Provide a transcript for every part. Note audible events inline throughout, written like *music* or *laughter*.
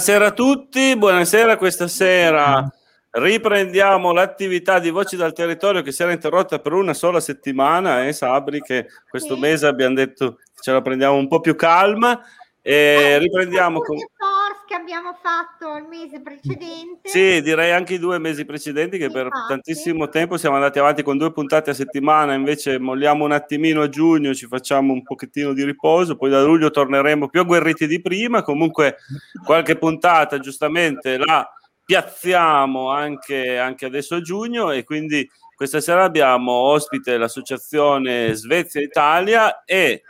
Buonasera a tutti, buonasera questa sera. Riprendiamo l'attività di Voci dal Territorio che si era interrotta per una sola settimana, eh, Sabri, che questo mese abbiamo detto ce la prendiamo un po' più calma e eh, riprendiamo con che abbiamo fatto il mese precedente. Sì, direi anche i due mesi precedenti che Infatti. per tantissimo tempo siamo andati avanti con due puntate a settimana, invece molliamo un attimino a giugno, ci facciamo un pochettino di riposo, poi da luglio torneremo più agguerriti di prima, comunque qualche puntata giustamente la piazziamo anche, anche adesso a giugno e quindi questa sera abbiamo ospite l'associazione Svezia Italia e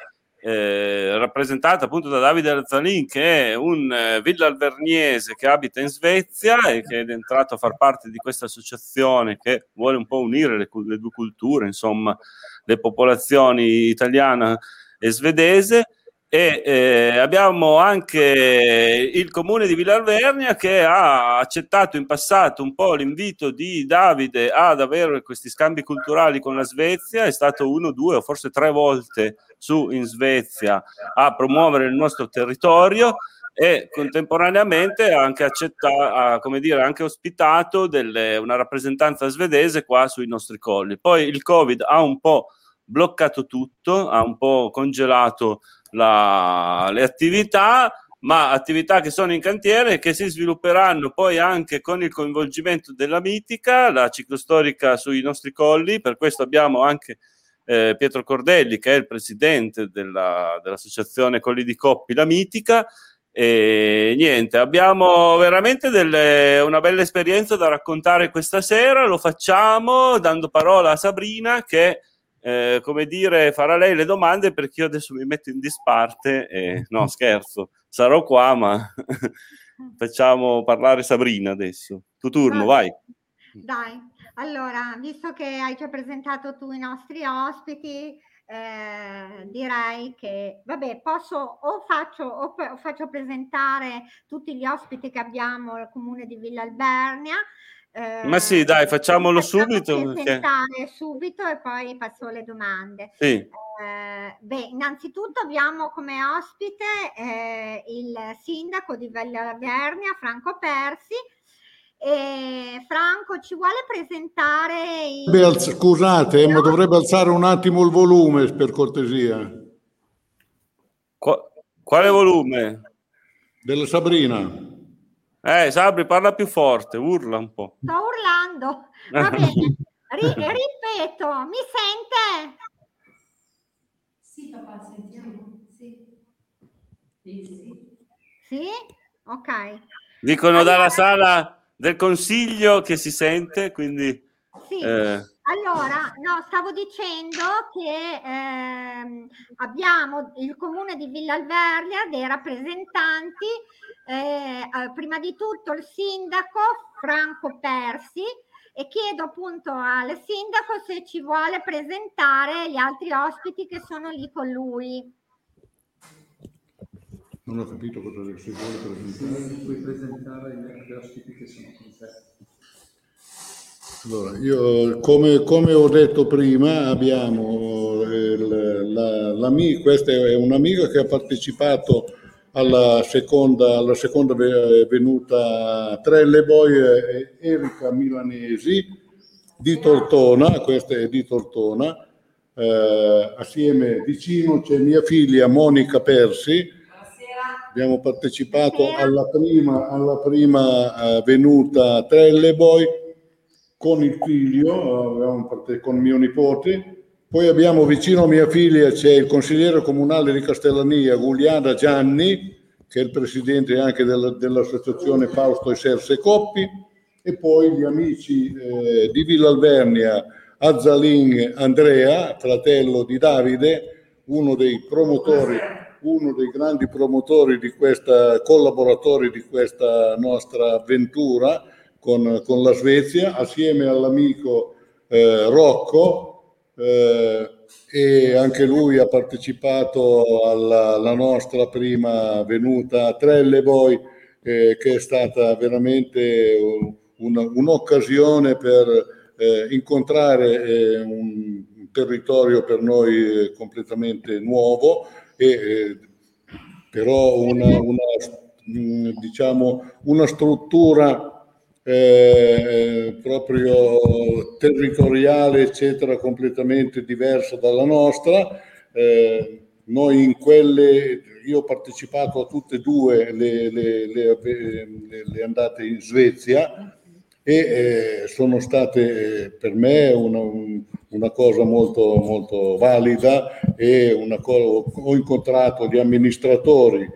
eh, rappresentata appunto da Davide Arzalin che è un eh, villalverniese che abita in Svezia e che è entrato a far parte di questa associazione che vuole un po' unire le, le due culture, insomma, le popolazioni italiana e svedese. E eh, abbiamo anche il comune di Villarvernia che ha accettato in passato un po' l'invito di Davide ad avere questi scambi culturali con la Svezia, è stato uno, due o forse tre volte su in Svezia a promuovere il nostro territorio e contemporaneamente ha anche, accettato, come dire, anche ospitato delle, una rappresentanza svedese qua sui nostri colli. Poi il Covid ha un po' bloccato tutto, ha un po' congelato la, le attività, ma attività che sono in cantiere e che si svilupperanno poi anche con il coinvolgimento della mitica, la ciclostorica sui nostri colli, per questo abbiamo anche eh, Pietro Cordelli, che è il presidente della, dell'associazione Colli di Coppi, la Mitica. E niente, abbiamo veramente delle, una bella esperienza da raccontare questa sera. Lo facciamo dando parola a Sabrina che, eh, come dire, farà lei le domande perché io adesso mi metto in disparte. E, no, scherzo, sarò qua, ma *laughs* facciamo parlare Sabrina adesso. Tu turno, vai. Dai. Allora, visto che hai già presentato tu i nostri ospiti, eh, direi che, vabbè, posso o faccio, o, o faccio presentare tutti gli ospiti che abbiamo al comune di Villa Albernia. Eh, Ma sì, dai, facciamolo subito. Presentare perché... subito e poi passo alle domande. Sì. Eh, beh, innanzitutto abbiamo come ospite eh, il sindaco di Villa Albernia, Franco Persi, e Franco ci vuole presentare i... scusate no? ma dovrebbe alzare un attimo il volume per cortesia Qu- quale volume? della Sabrina eh Sabri parla più forte urla un po' sto urlando va bene *laughs* Ri- ripeto mi sente? sì papà sentiamo sì sì, sì. sì? ok dicono allora... dalla sala del consiglio che si sente, quindi... Sì. Eh. Allora, no, stavo dicendo che ehm, abbiamo il comune di Villa Alvernia dei rappresentanti, eh, eh, prima di tutto il sindaco Franco Persi e chiedo appunto al sindaco se ci vuole presentare gli altri ospiti che sono lì con lui. Non ho capito cosa si vuole presentare. Puoi presentare gli altri ospiti che sono con te. Allora, io come, come, ho detto prima, abbiamo il, la, la, questa è un'amica che ha partecipato alla seconda, alla seconda venuta Trelleboy, Erika Milanesi di Tortona, questa è di Tortona, eh, assieme vicino c'è mia figlia Monica Persi, abbiamo partecipato alla prima, alla prima uh, venuta Trelleboy con il figlio, con mio nipote, poi abbiamo vicino a mia figlia c'è il consigliere comunale di Castellania, Gugliana Gianni, che è il presidente anche della, dell'associazione Fausto e Serse Coppi, e poi gli amici eh, di Villa Alvernia, Azzalin Andrea, fratello di Davide, uno dei promotori uno dei grandi promotori di questa, collaboratori di questa nostra avventura con, con la Svezia, assieme all'amico eh, Rocco, eh, e anche lui ha partecipato alla, alla nostra prima venuta a Trelleboy, eh, che è stata veramente un, un'occasione per eh, incontrare eh, un territorio per noi eh, completamente nuovo e, eh, però una, una, mh, diciamo, una struttura eh, proprio territoriale, eccetera, completamente diversa dalla nostra. Eh, noi in quelle, io ho partecipato a tutte e due le, le, le, le andate in Svezia e eh, sono state eh, per me una, una, cosa molto, molto valida e cosa, ho incontrato gli amministratori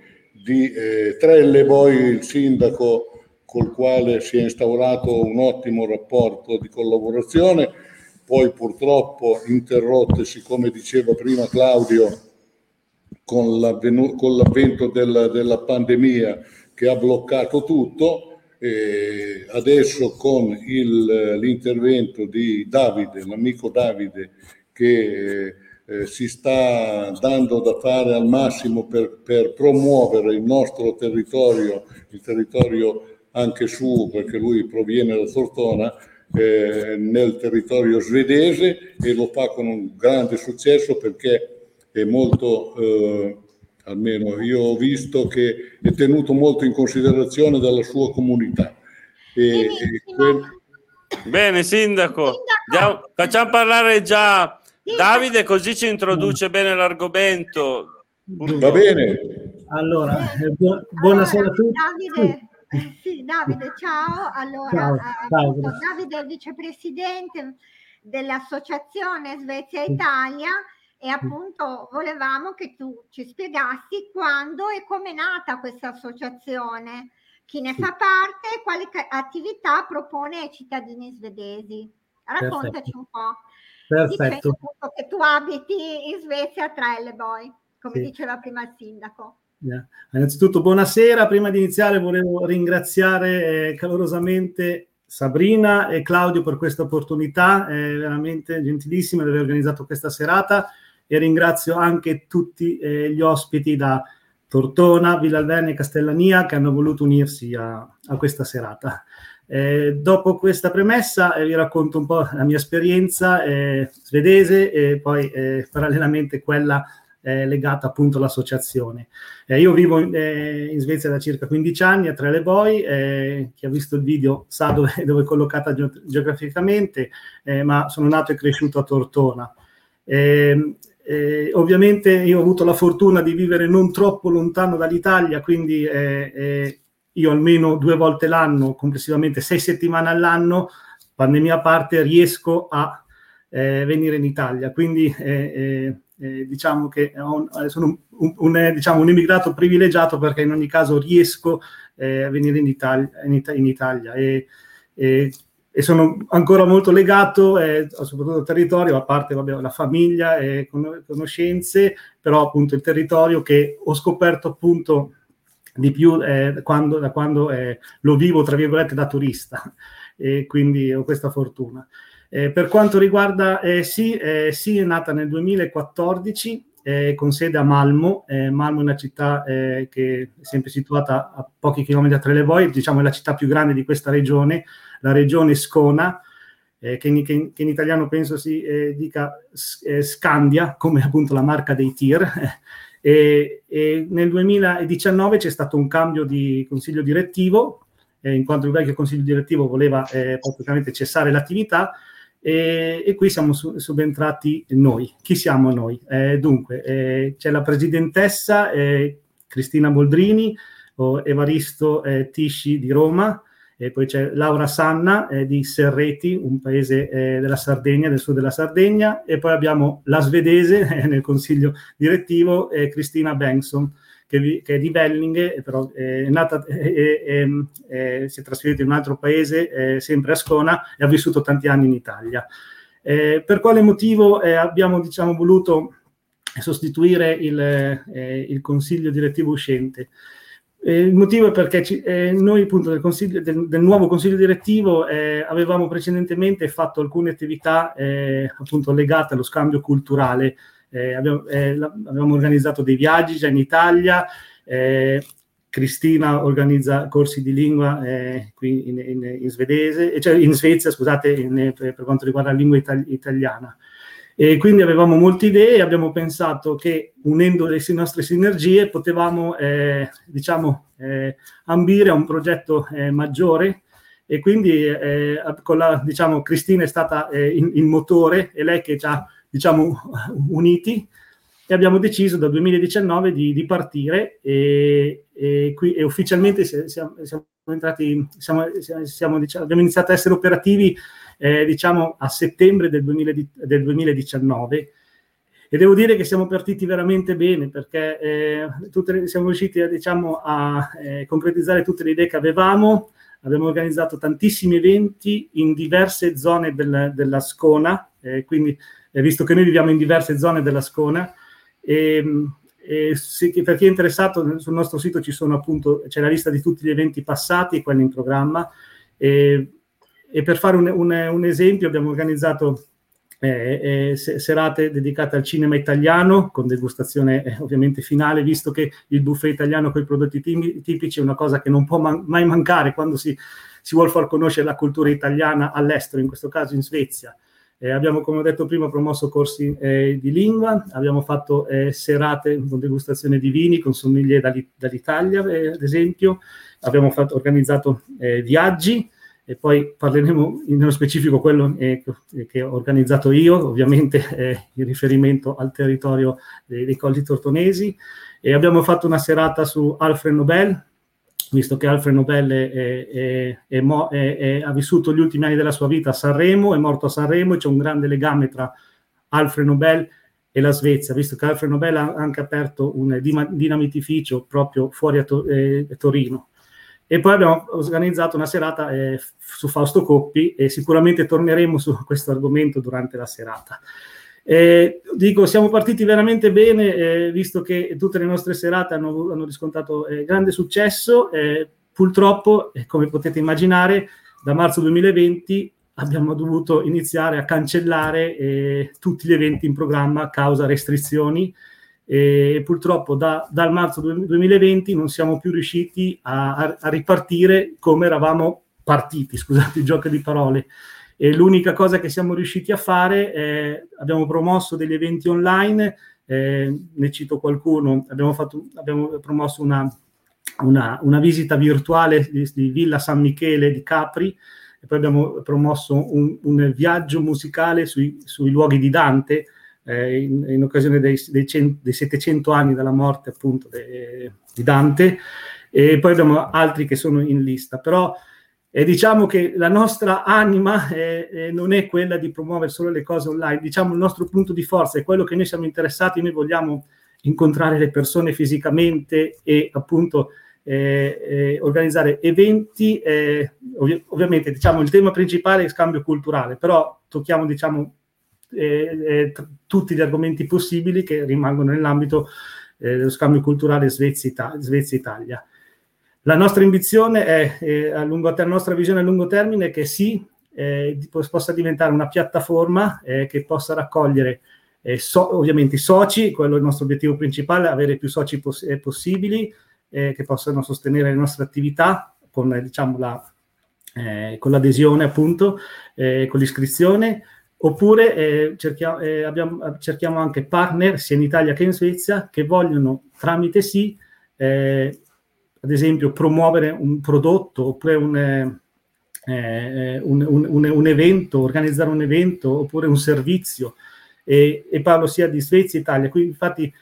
di eh, Trelle, poi il sindaco col quale si è instaurato un ottimo rapporto di collaborazione, poi purtroppo interrottesi, come diceva prima Claudio, con, l'avvento della, della pandemia che ha bloccato tutto eh, adesso con il, l'intervento di Davide, l'amico Davide, che eh, si sta dando da fare al massimo per, per, promuovere il nostro territorio, il territorio anche su, perché lui proviene da Tortona, eh, nel territorio svedese e lo fa con un grande successo perché è molto eh, almeno io ho visto che è tenuto molto in considerazione dalla sua comunità. E, e quel... Bene, sindaco, sindaco. facciamo parlare già Davide così ci introduce bene l'argomento. Va bene. Allora, eh, bu- buonasera allora, a tutti. Davide, sì, Davide, ciao. Allora, ciao, eh, ciao. Davide è il vicepresidente dell'associazione Svezia Italia e appunto volevamo che tu ci spiegassi quando e come è nata questa associazione, chi ne sì. fa parte e quali attività propone ai cittadini svedesi. Raccontaci Perfetto. un po'. Perfetto. Dicendo che tu abiti in Svezia tra Trelleborg, come sì. diceva prima il sindaco. Yeah. Innanzitutto buonasera, prima di iniziare volevo ringraziare eh, calorosamente Sabrina e Claudio per questa opportunità, è veramente gentilissima di aver organizzato questa serata e ringrazio anche tutti eh, gli ospiti da Tortona, Villalverne e Castellania che hanno voluto unirsi a, a questa serata. Eh, dopo questa premessa eh, vi racconto un po' la mia esperienza eh, svedese e poi eh, parallelamente quella eh, legata appunto all'associazione. Eh, io vivo in, in, Svezia da circa 15 anni a Trelleborg, chi ha visto il video sa dove, *laughs* dove è collocata geograficamente, ma sono nato e cresciuto a Tortona. Eh, ovviamente io ho avuto la fortuna di vivere non troppo lontano dall'Italia, quindi eh, eh, io almeno due volte l'anno, complessivamente sei settimane all'anno, pandemia a parte, riesco a eh, venire in Italia. Quindi eh, eh, diciamo che un, sono un, un, diciamo, un, immigrato privilegiato perché in ogni caso riesco a venire in Italia. In Italia. E, e e sono ancora molto legato eh, soprattutto al territorio, a parte vabbè, la famiglia e conoscenze, però appunto il territorio che ho scoperto appunto di più eh, quando, da quando eh, lo vivo, tra virgolette, da turista, *laughs* e quindi ho questa fortuna. Eh, per quanto riguarda eh, sì, eh, sì, è nata nel 2014 eh, con sede a Malmo. Malmo è una città che è sempre situata a pochi chilometri da Trelleborg, diciamo è la città più grande di questa regione, la regione Scona, eh, che, in, che, che, in, italiano penso si eh, dica eh, Scandia, come appunto la marca dei tir. *laughs* e, e, nel 2019 c'è stato un cambio di consiglio direttivo, eh, in quanto il vecchio consiglio direttivo voleva eh, praticamente cessare l'attività, e, e, qui siamo su, subentrati noi. Chi siamo noi? Eh, dunque, eh, c'è la presidentessa eh, Cristina Boldrini, Evaristo eh, Tisci di Roma, e poi c'è Laura Sanna eh, di Serreti, un paese eh, della Sardegna, del sud della Sardegna, e poi abbiamo la svedese *laughs* eh, nel consiglio direttivo, eh, Cristina Bengtsson, che, che, è di Vellinge, però è nata e si è trasferita in un altro paese, sempre a Scona, e ha vissuto tanti anni in Italia. Eh, per quale motivo eh, abbiamo diciamo, voluto sostituire il, eh, il consiglio direttivo uscente? Eh, il motivo è perché ci, eh, noi appunto del, del, del, nuovo consiglio direttivo eh, avevamo precedentemente fatto alcune attività eh, appunto legate allo scambio culturale. Eh, abbiamo, eh, avevamo organizzato dei viaggi già in Italia, Cristina organizza corsi di lingua qui in, in, in, svedese, cioè in Svezia, scusate, in, per, per, quanto riguarda la lingua itali- italiana. E quindi avevamo molte idee e abbiamo pensato che unendo le nostre sinergie potevamo, eh, diciamo, eh, ambire a un progetto eh, maggiore. E quindi eh, con la, diciamo, Cristina è stata eh, il, motore e lei che ci ha, diciamo, *laughs* uniti. E abbiamo deciso dal 2019 di, di partire e, e, qui, e ufficialmente siamo, siamo entrati, siamo, siamo, diciamo, abbiamo iniziato a essere operativi eh, diciamo a settembre del, 2000, del, 2019 e devo dire che siamo partiti veramente bene perché eh, tutte, siamo riusciti a, diciamo, a eh, concretizzare tutte le idee che avevamo, abbiamo organizzato tantissimi eventi in diverse zone del, della Scona, eh, quindi eh, visto che noi viviamo in diverse zone della Scona, e, e se, per chi è interessato, sul nostro sito ci sono appunto, c'è la lista di tutti gli eventi passati e quelli in programma. E, e per fare un, un, un, esempio, abbiamo organizzato eh, eh, serate dedicate al cinema italiano, con degustazione eh, ovviamente finale, visto che il buffet italiano con i prodotti tipici è una cosa che non può man- mai mancare quando si, si vuole far conoscere la cultura italiana all'estero, in questo caso in Svezia. Eh, abbiamo, come ho detto prima, promosso corsi eh, di lingua, abbiamo fatto eh, serate con degustazione di vini, con sommelier dall'I- dall'Italia, ad esempio, abbiamo fatto, organizzato viaggi e poi parleremo nello specifico quello eh, che ho organizzato io, ovviamente in riferimento al territorio dei, dei Colli Tortonesi. E abbiamo fatto una serata su Alfred Nobel, visto che Alfred Nobel è, è, è, ha vissuto gli ultimi anni della sua vita a Sanremo, è morto a Sanremo e c'è un grande legame tra Alfred Nobel e la Svezia, visto che Alfred Nobel ha anche aperto un dinamitificio proprio fuori a, to- eh, Torino. E poi abbiamo organizzato una serata eh, su Fausto Coppi e sicuramente torneremo su *laughs* questo argomento durante la serata. Eh, dico, siamo partiti veramente bene, eh, visto che tutte le nostre serate hanno, hanno riscontrato eh, grande successo. Eh, purtroppo, eh, come potete immaginare, da marzo 2020 abbiamo dovuto iniziare a cancellare tutti gli eventi in programma a causa restrizioni e purtroppo da, dal marzo 2020 non siamo più riusciti a, a, ripartire come eravamo partiti, scusate il gioco di parole. E l'unica cosa che siamo riusciti a fare è abbiamo promosso degli eventi online, eh, ne cito qualcuno, abbiamo, fatto, abbiamo promosso una, una, una, visita virtuale di, di, Villa San Michele di Capri e poi abbiamo promosso un, un viaggio musicale sui, sui, luoghi di Dante eh, in, in, occasione dei, dei, cent, dei, 700 anni della morte appunto de, di Dante e poi abbiamo altri che sono in lista, però e diciamo che la nostra anima eh, eh, non è quella di promuovere solo le cose online, diciamo il nostro punto di forza è quello che noi siamo interessati, noi vogliamo incontrare le persone fisicamente e appunto eh, eh organizzare eventi, eh, ov- ovviamente diciamo il tema principale è scambio culturale, però tocchiamo diciamo eh, t- tutti gli argomenti possibili che rimangono nell'ambito dello scambio culturale Svezia-Italia. La nostra ambizione è, è a lungo termine, la nostra visione a lungo termine è che sì, eh, possa diventare una piattaforma eh, che possa raccogliere eh, so, ovviamente i soci, quello è il nostro obiettivo principale, avere più soci poss- eh, possibili eh, che possano sostenere le nostre attività con, diciamo, la, eh, con l'adesione appunto, con l'iscrizione, oppure cerchiamo, abbiamo, cerchiamo, anche partner sia in Italia che in Svezia che vogliono tramite sì ad esempio promuovere un prodotto oppure un, eh, eh, un, un, un, evento, organizzare un evento oppure un servizio e, e parlo sia di Svezia e Italia. Qui infatti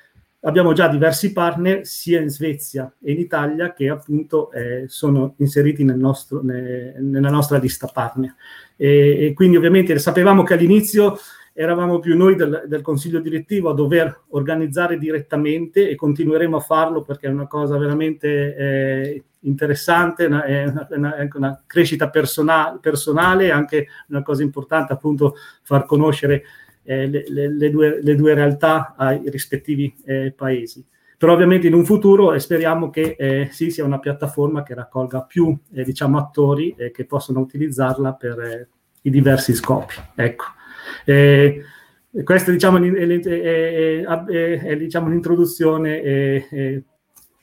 abbiamo già diversi partner sia in Svezia e in Italia che appunto eh, sono inseriti nel nostro, ne, nella nostra lista partner. E, e, quindi ovviamente sapevamo che all'inizio eravamo più noi del, del, consiglio direttivo a dover organizzare direttamente e continueremo a farlo perché è una cosa veramente eh, interessante, una, è una, una, una crescita personale, personale, anche una cosa importante appunto far conoscere eh, le, le, due, le, due, realtà ai rispettivi eh, paesi. Però ovviamente in un futuro speriamo che eh, sì sia una piattaforma che raccolga più eh, diciamo, attori eh, che possono utilizzarla per eh, i diversi scopi. Ecco. Eh, questa diciamo, è, è, è diciamo, l'introduzione.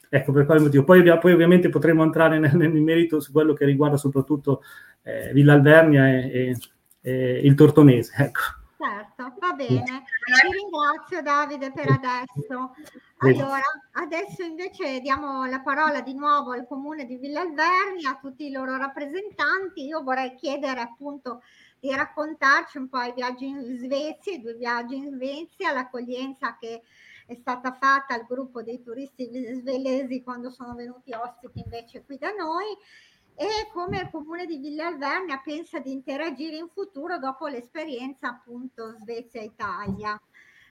ecco per quale motivo. Poi, poi ovviamente potremo entrare nel, nel, merito su quello che riguarda soprattutto eh, Villa Alvernia e, e, e, il Tortonese. Ecco. Certo, va bene. Ti ringrazio Davide per adesso. Allora, adesso invece diamo la parola di nuovo al comune di Villa Alverni, a tutti i loro rappresentanti. Io vorrei chiedere appunto di raccontarci un po' i viaggi in Svezia, i due viaggi in Svezia, l'accoglienza che è stata fatta al gruppo dei turisti svelesi quando sono venuti ospiti invece qui da noi e come il comune di Villa Alvernia pensa di interagire in futuro dopo l'esperienza appunto Svezia-Italia.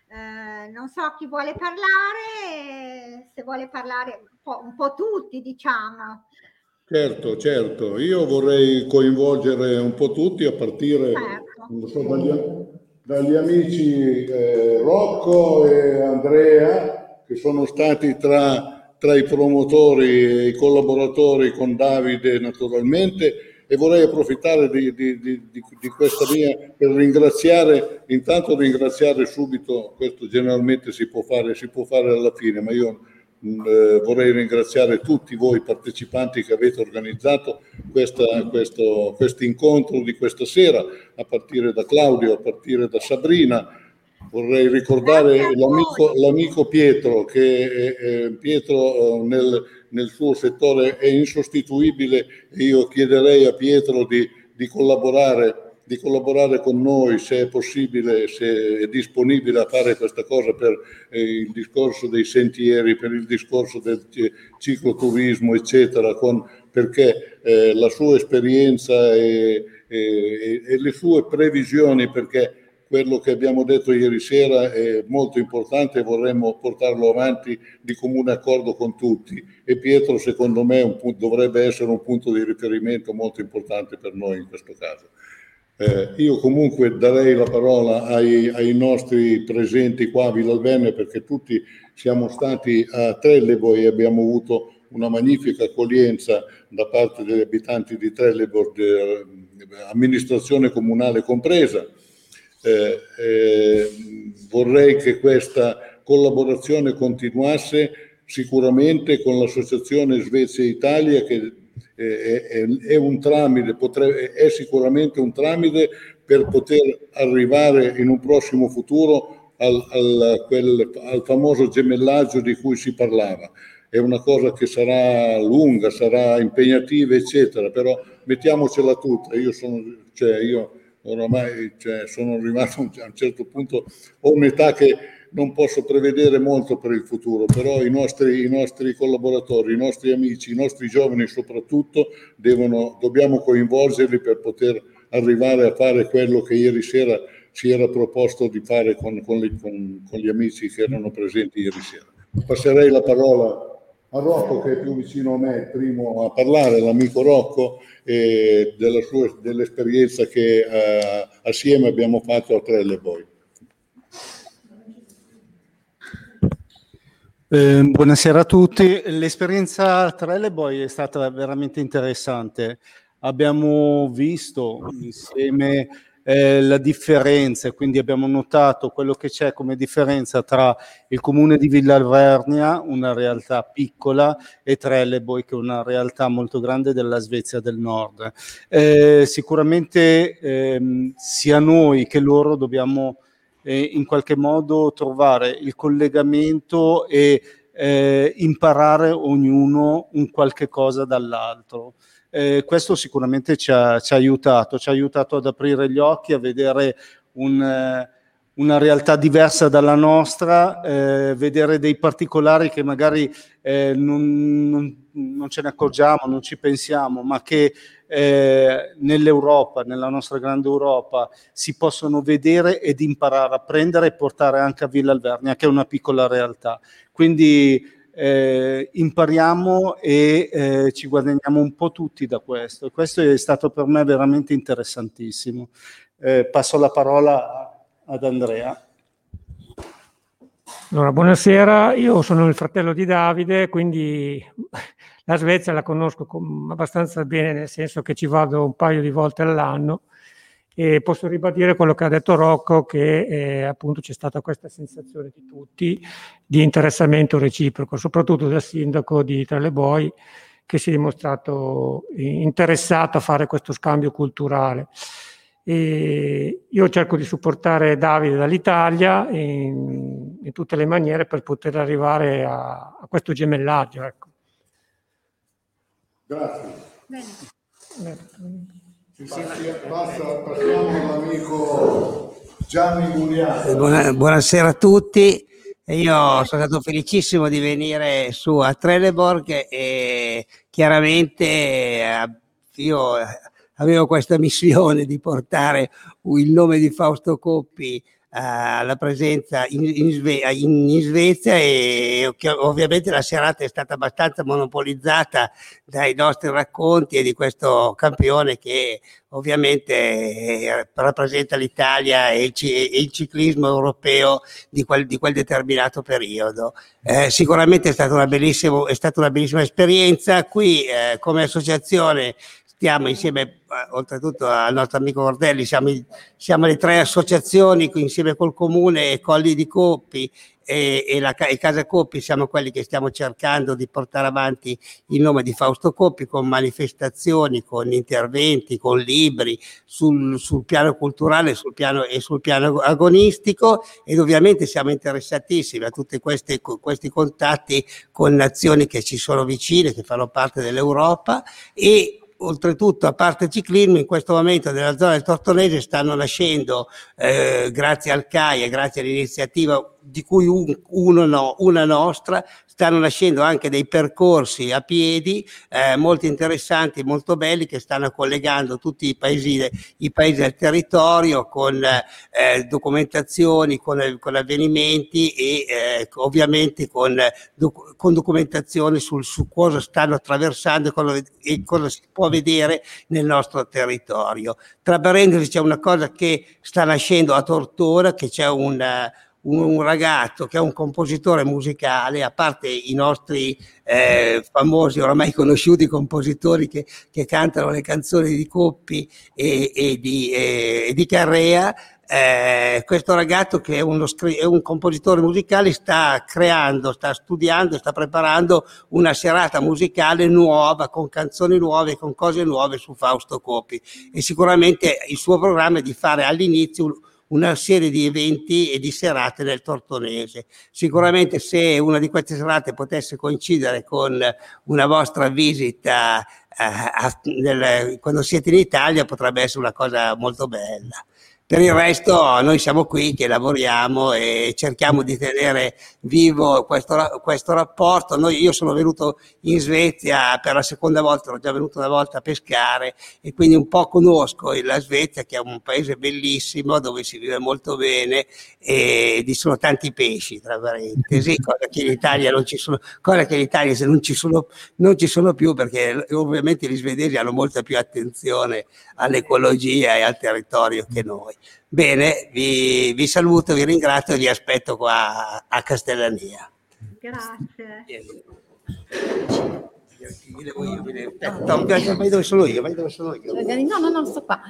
Eh, non so chi vuole parlare, se vuole parlare un po', un po', tutti, diciamo. Certo, certo. Io vorrei coinvolgere un po' tutti a partire certo. so, dagli, dagli, amici eh, Rocco e Andrea, che sono stati tra tra i promotori e i collaboratori con Davide naturalmente e vorrei approfittare di, di, di, di, questa mia per ringraziare, intanto ringraziare subito, questo generalmente si può fare, si può fare alla fine, ma io mm, eh, vorrei ringraziare tutti voi partecipanti che avete organizzato questo incontro di questa sera, a partire da Claudio, a partire da Sabrina, Vorrei ricordare l'amico, l'amico Pietro, che eh, Pietro nel, nel, suo settore è insostituibile e io chiederei a Pietro di, di, collaborare, di collaborare con noi se è possibile, se è disponibile a fare questa cosa per eh, il discorso dei sentieri, per il discorso del cicloturismo, eccetera, con, perché eh, la sua esperienza e, e, e le sue previsioni, perché quello che abbiamo detto ieri sera è molto importante e vorremmo portarlo avanti di comune accordo con tutti e Pietro secondo me punto, dovrebbe essere un punto di riferimento molto importante per noi in questo caso. Eh, io comunque darei la parola ai, ai, nostri presenti qua a Villalbene perché tutti siamo stati a Trellebo e abbiamo avuto una magnifica accoglienza da parte degli abitanti di Trellebo, eh, amministrazione comunale compresa eh, eh, vorrei che questa collaborazione continuasse sicuramente con l'associazione Svezia Italia che è, è, è un tramite, potrebbe, è sicuramente un tramite per poter arrivare in un prossimo futuro al, al, quel, al famoso gemellaggio di cui si parlava. È una cosa che sarà lunga, sarà impegnativa, eccetera, però mettiamocela tutta. Io sono, cioè io oramai cioè, sono arrivato a un certo punto, ho un'età che non posso prevedere molto per il futuro, però i nostri, i nostri collaboratori, i nostri amici, i nostri giovani soprattutto, devono, dobbiamo coinvolgerli per poter arrivare a fare quello che ieri sera si era proposto di fare con, con, gli, con, con gli amici che erano presenti ieri sera. Passerei la parola a Rocco che è più vicino a me, il primo a parlare, l'amico Rocco, eh, della sua, dell'esperienza che eh, assieme abbiamo fatto a Trelleboy. Eh, buonasera a tutti, l'esperienza a Trelleboy è stata veramente interessante. Abbiamo visto insieme eh, la differenza, quindi abbiamo notato quello che c'è come differenza tra il comune di Villa Alvernia, una realtà piccola, e Trelleborg, che è una realtà molto grande della Svezia del Nord. Eh, sicuramente ehm, sia noi che loro dobbiamo eh, in qualche modo trovare il collegamento e eh, imparare ognuno un qualche cosa dall'altro. Eh, questo sicuramente ci ha, ci ha, aiutato, ci ha aiutato ad aprire gli occhi, a vedere un, eh, una realtà diversa dalla nostra, eh, vedere dei particolari che magari eh, non, non, non, ce ne accorgiamo, non ci pensiamo, ma che eh, nell'Europa, nella nostra grande Europa, si possono vedere ed imparare a prendere e portare anche a Villa Alvernia, che è una piccola realtà. Quindi eh, impariamo e eh, ci guadagniamo un po' tutti da questo. Questo è stato per me veramente interessantissimo. Eh, passo la parola ad Andrea. Allora, buonasera, io sono il fratello di Davide, quindi la Svezia la conosco abbastanza bene, nel senso che ci vado un paio di volte all'anno e posso ribadire quello che ha detto Rocco, che eh, appunto c'è stata questa sensazione di tutti di interessamento reciproco, soprattutto dal sindaco di Trelleborg, che si è dimostrato interessato a fare questo scambio culturale. E io cerco di supportare Davide dall'Italia in, in tutte le maniere per poter arrivare a, a questo gemellaggio. Ecco. Grazie. Buonasera a tutti. Io sono stato felicissimo di venire su a Trelleborg e chiaramente eh, io avevo questa *laughs* missione di portare il nome di Fausto Coppi alla presenza in, in, Sve- in, Svezia e ovviamente la serata è stata abbastanza monopolizzata dai nostri racconti e di questo campione che ovviamente eh, rappresenta l'Italia e il, e il ciclismo europeo di quel, di quel determinato periodo. Eh, sicuramente è stata, è stata una bellissima esperienza. Qui eh, come associazione stiamo insieme, eh, oltretutto al nostro amico Cordelli, siamo, siamo le tre associazioni insieme col comune e Colli di Coppi e, e, la, e Casa Coppi siamo quelli che stiamo cercando di portare avanti il nome di Fausto Coppi con manifestazioni, con interventi, con libri sul, sul piano culturale sul piano, e sul piano agonistico ed ovviamente siamo interessatissimi a tutti questi, questi contatti con nazioni che ci sono vicine, che fanno parte dell'Europa e oltretutto a parte ciclismo in questo momento nella zona del Tortonese stanno nascendo eh, grazie al CAI e grazie all'iniziativa di cui un, uno no, una nostra, stanno nascendo anche dei percorsi a piedi eh, molto interessanti, molto belli che stanno collegando tutti i paesi, i paesi del territorio con eh, documentazioni, con, con, avvenimenti e eh, ovviamente con, doc, con documentazione sul, su cosa stanno attraversando e cosa, e cosa si può vedere nel nostro territorio. Tra parentesi c'è una cosa che sta nascendo a Tortora, che c'è un un, un, ragazzo che è un compositore musicale, a parte i nostri eh, famosi, oramai conosciuti compositori che, che, cantano le canzoni di Coppi e, e, di, e di, Carrea, eh, questo ragazzo che è, uno, è, un compositore musicale sta creando, sta studiando, sta preparando una serata musicale nuova, con canzoni nuove, con cose nuove su Fausto Coppi. E sicuramente il suo programma è di fare all'inizio una serie di eventi e di serate nel Tortonese. Sicuramente se una di queste serate potesse coincidere con una vostra visita eh, a, nel, quando siete in Italia potrebbe essere una cosa molto bella. Per il resto noi siamo qui che lavoriamo e cerchiamo di tenere vivo questo, questo rapporto. Noi, io sono venuto in Svezia per la seconda volta, ero già venuto una volta a pescare e quindi un po' conosco la Svezia che è un paese bellissimo dove si vive molto bene e ci sono tanti pesci, tra parentesi, *laughs* cosa che in Italia non ci sono, cosa che in Italia se non ci sono, non ci sono più perché ovviamente gli svedesi hanno molta più attenzione all'ecologia e al territorio che noi. Bene, vi, vi saluto, vi ringrazio e vi aspetto qua a Castellania. Grazie. Vai dove sono io, vai dove sono io. No, no, no, sto qua.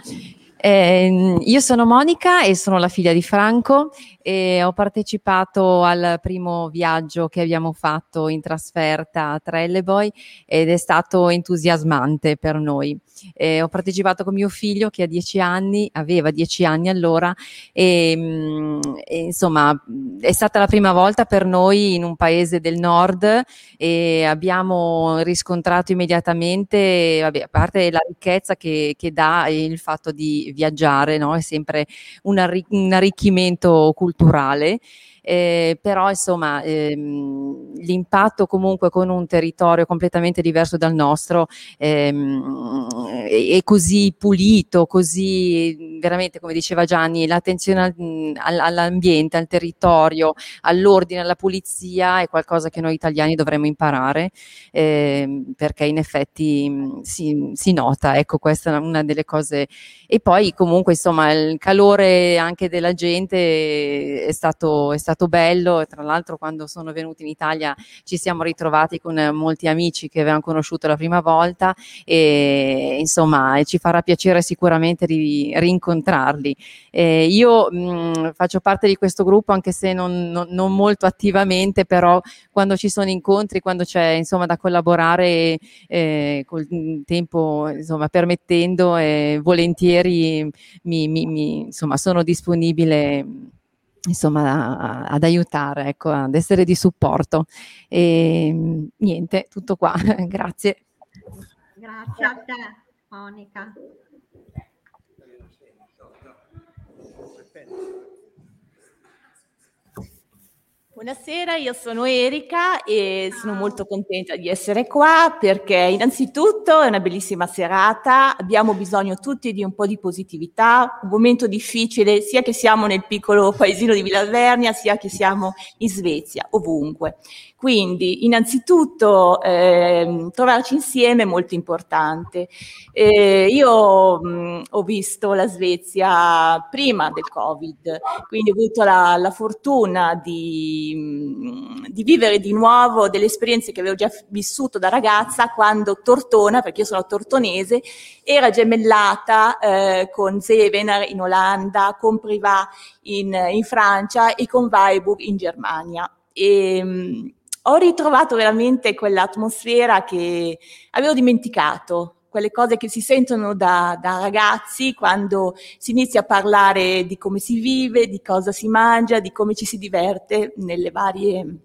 Eh, io sono Monica e sono la figlia di Franco e ho partecipato al primo viaggio che abbiamo fatto in trasferta a Trelleborg ed è stato entusiasmante per noi. Eh, ho partecipato con mio figlio che ha dieci anni, aveva dieci anni allora e, mm, e, insomma è stata la prima volta per noi in un paese del nord e abbiamo riscontrato immediatamente, vabbè, a parte la ricchezza che, che dà il fatto di viaggiare, no? è sempre un, un arricchimento culturale eh, però insomma ehm, l'impatto comunque con un territorio completamente diverso dal nostro ehm, è così pulito, così veramente come diceva Gianni, l'attenzione al, all'ambiente, al territorio, all'ordine, alla pulizia è qualcosa che noi italiani dovremmo imparare eh, perché in effetti si, si, nota, ecco questa è una delle cose. E poi comunque insomma il calore anche della gente è stato, è stato stato bello, tra l'altro quando sono venuti in Italia ci siamo ritrovati con molti amici che avevamo conosciuto la prima volta e insomma ci farà piacere sicuramente ri- incontrarli. Eh, io mh, faccio parte di questo gruppo anche se non, non, non, molto attivamente, però quando ci sono incontri, quando c'è insomma da collaborare eh, col tempo insomma, permettendo, eh, volentieri mi, mi, mi, insomma, sono disponibile insomma, ad aiutare, ecco, ad essere di supporto. E niente, tutto qua. *laughs* Grazie. Grazie a te, Monica. Buonasera, io sono Erika e sono molto contenta di essere qua perché innanzitutto è una bellissima serata, abbiamo bisogno tutti di un po' di positività, un momento difficile sia che siamo nel piccolo paesino di Villa Alvernia sia che siamo in Svezia, ovunque. Quindi innanzitutto eh, trovarci insieme è molto importante. Eh, io mh, ho visto la Svezia prima del Covid, quindi ho avuto la, la fortuna di, mh, di, vivere di nuovo delle esperienze che avevo già vissuto da ragazza quando Tortona, perché io sono tortonese, era gemellata eh, con Zevenaar in Olanda, con Privat in, in Francia e con Weiburg in Germania. E, ho ritrovato veramente quell'atmosfera che avevo dimenticato, quelle cose che si sentono da, da, ragazzi quando si inizia a parlare di come si vive, di cosa si mangia, di come ci si diverte nelle varie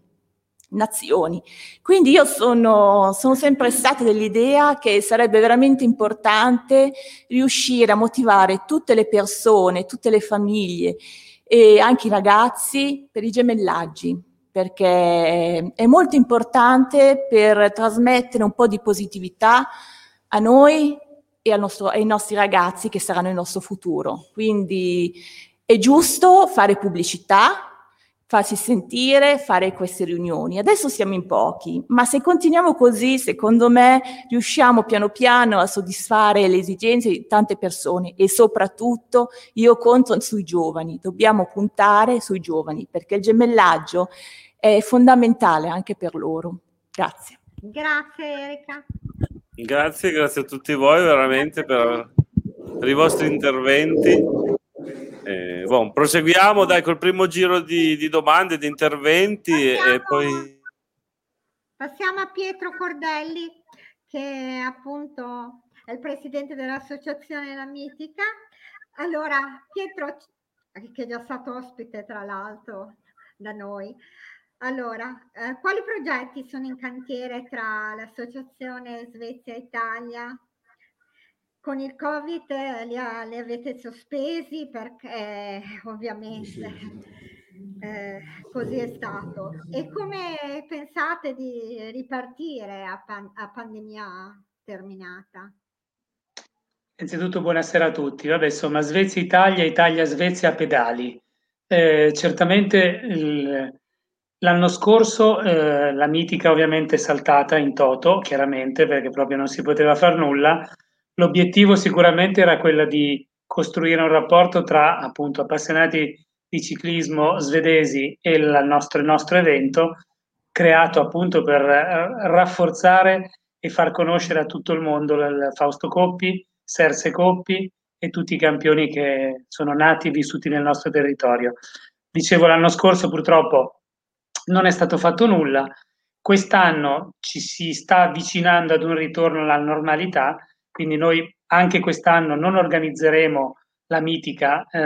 nazioni. Quindi io sono, sono sempre stata dell'idea che sarebbe veramente importante riuscire a motivare tutte le persone, tutte le famiglie e anche i ragazzi per i gemellaggi perché è molto importante per trasmettere un po' di positività a noi e nostro, ai nostri ragazzi che saranno il nostro futuro. Quindi è giusto fare pubblicità, farsi sentire, fare queste riunioni. Adesso siamo in pochi, ma se continuiamo così, secondo me, riusciamo piano piano a soddisfare le esigenze di tante persone e soprattutto io conto sui giovani. Dobbiamo puntare sui giovani perché il gemellaggio è fondamentale anche per loro. Grazie. Grazie Erika. Grazie, grazie a tutti voi veramente per, per i vostri interventi. Eh, bon, proseguiamo dai col primo giro di, di domande, di interventi passiamo, e poi... Passiamo a Pietro Cordelli che appunto è il presidente dell'associazione La Mitica. Allora, Pietro, che è già stato ospite tra l'altro da noi, allora, eh, quali progetti sono in cantiere tra l'associazione Svezia Italia? Con il Covid eh, li, ha, li, avete sospesi perché *laughs* ovviamente eh, così è stato. E come pensate di ripartire a, pan- a pandemia terminata? Innanzitutto buonasera a tutti. Vabbè, insomma, Svezia Italia, Italia Svezia a pedali. Eh, certamente il, L'anno scorso eh, la mitica ovviamente è saltata in toto, chiaramente, perché proprio non si poteva fare nulla. L'obiettivo sicuramente era quello di costruire un rapporto tra appunto appassionati di ciclismo svedesi e il nostro, il nostro evento, creato appunto per eh, rafforzare e far conoscere a tutto il mondo il Fausto Coppi, Serse Coppi e tutti i campioni che sono nati e vissuti nel nostro territorio. Dicevo, l'anno scorso purtroppo non è stato fatto nulla. Quest'anno ci si sta avvicinando ad un ritorno alla normalità, quindi noi anche quest'anno non organizzeremo la mitica eh,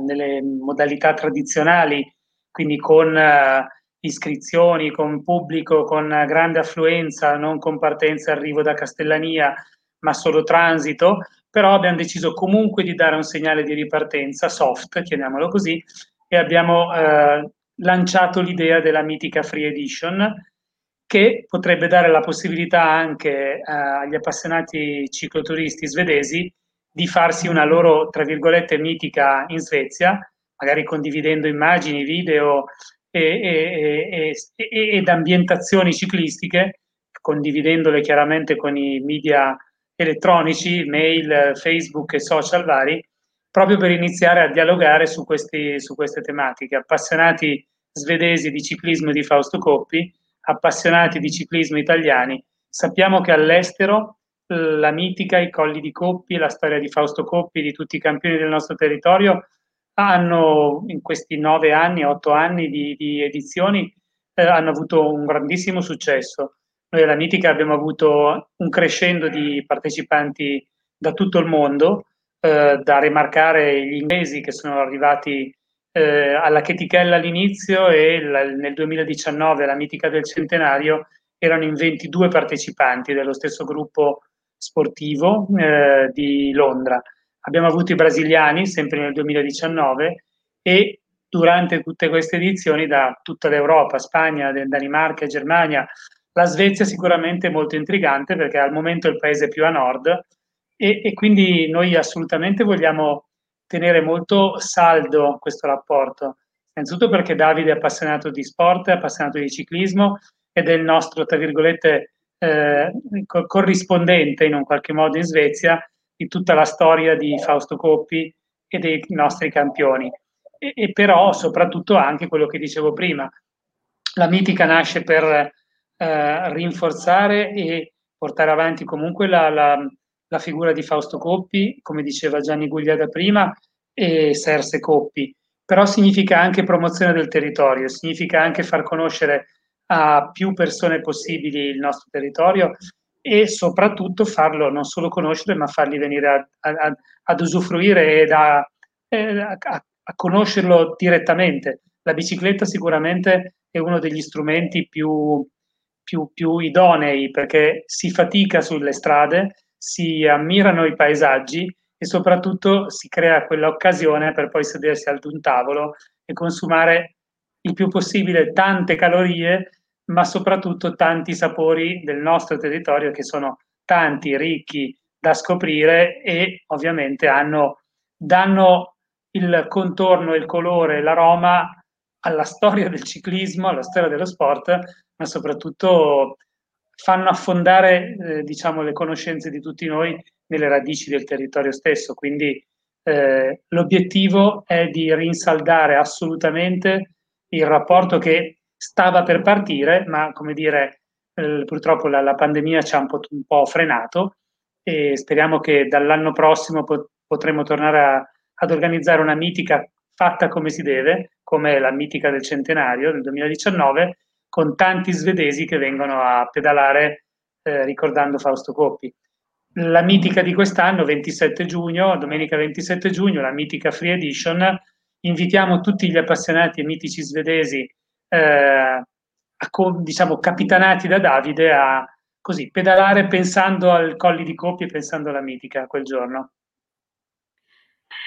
nelle modalità tradizionali, quindi con eh, iscrizioni, con pubblico, con grande affluenza, non con partenza e arrivo da Castellania, ma solo transito, però abbiamo deciso comunque di dare un segnale di ripartenza soft, chiamiamolo così, e abbiamo eh, lanciato l'idea della mitica Free Edition che potrebbe dare la possibilità anche eh, agli appassionati cicloturisti svedesi di farsi una loro, tra virgolette, mitica in Svezia, magari condividendo immagini, video e, e, e, ed ambientazioni ciclistiche, condividendole chiaramente con i media elettronici, mail, Facebook e social vari, proprio per iniziare a dialogare su, questi, su queste tematiche. Appassionati svedesi di ciclismo di Fausto Coppi, appassionati di ciclismo italiani, sappiamo che all'estero la mitica, i colli di Coppi, la storia di Fausto Coppi, di tutti i campioni del nostro territorio, hanno in questi nove anni, otto anni di, di edizioni, eh, hanno avuto un grandissimo successo. Noi alla Mitica abbiamo avuto un crescendo di partecipanti da tutto il mondo, eh, da rimarcare gli inglesi che sono arrivati eh, alla Chetichella all'inizio e la, nel 2019 alla Mitica del Centenario erano in 22 partecipanti dello stesso gruppo sportivo eh, di Londra. Abbiamo avuto i brasiliani sempre nel 2019 e durante tutte queste edizioni da tutta l'Europa, Spagna, Danimarca, Germania, la Svezia sicuramente è molto intrigante perché al momento è il paese più a nord e, e quindi noi assolutamente vogliamo tenere molto saldo questo rapporto. Innanzitutto perché Davide è appassionato di sport, è appassionato di ciclismo ed è il nostro, tra virgolette, eh, corrispondente in un qualche modo in Svezia di tutta la storia di Fausto Coppi e dei nostri campioni. E, e però soprattutto anche quello che dicevo prima, la mitica nasce per eh, rinforzare e portare avanti comunque la, la, la, figura di Fausto Coppi, come diceva Gianni Guglia da prima, e Serse Coppi. Però significa anche promozione del territorio, significa anche far conoscere a più persone possibili il nostro territorio e soprattutto farlo non solo conoscere, ma farli venire a, a, ad usufruire e a, a, conoscerlo direttamente. La bicicletta sicuramente è uno degli strumenti più, più, più idonei perché si fatica sulle strade, si ammirano i paesaggi e soprattutto si crea quell'occasione per poi sedersi ad un tavolo e consumare il più possibile tante calorie, ma soprattutto tanti sapori del nostro territorio che sono tanti, ricchi da scoprire e ovviamente hanno, danno il contorno, il colore, l'aroma alla storia del ciclismo, alla storia dello sport, ma soprattutto fanno affondare eh, diciamo, le conoscenze di tutti noi nelle radici del territorio stesso. Quindi eh, l'obiettivo è di rinsaldare assolutamente il rapporto che stava per partire, ma come dire, eh, purtroppo la, la, pandemia ci ha un po', un po', frenato e speriamo che dall'anno prossimo pot- potremo tornare a, ad organizzare una mitica fatta come si deve, come la mitica del centenario del 2019, con tanti svedesi che vengono a pedalare eh, ricordando Fausto Coppi. La mitica di quest'anno, 27 giugno, domenica 27 giugno, la mitica Free Edition, invitiamo tutti gli appassionati e mitici svedesi, eh, a, diciamo, capitanati da Davide, a così pedalare pensando al Colli di Coppi e pensando alla mitica quel giorno.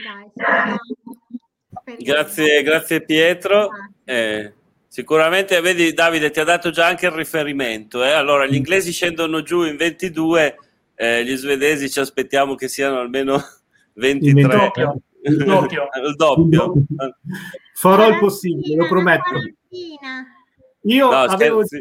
Dai, grazie, grazie Pietro. Eh, sicuramente, vedi Davide, ti ha dato già anche il riferimento. Eh? Allora, gli inglesi scendono giù in 22, eh, gli svedesi ci aspettiamo che siano almeno *laughs* 23. Il doppio. *laughs* Il doppio. il doppio. Farò il possibile, lo prometto. Io no, avevo, già,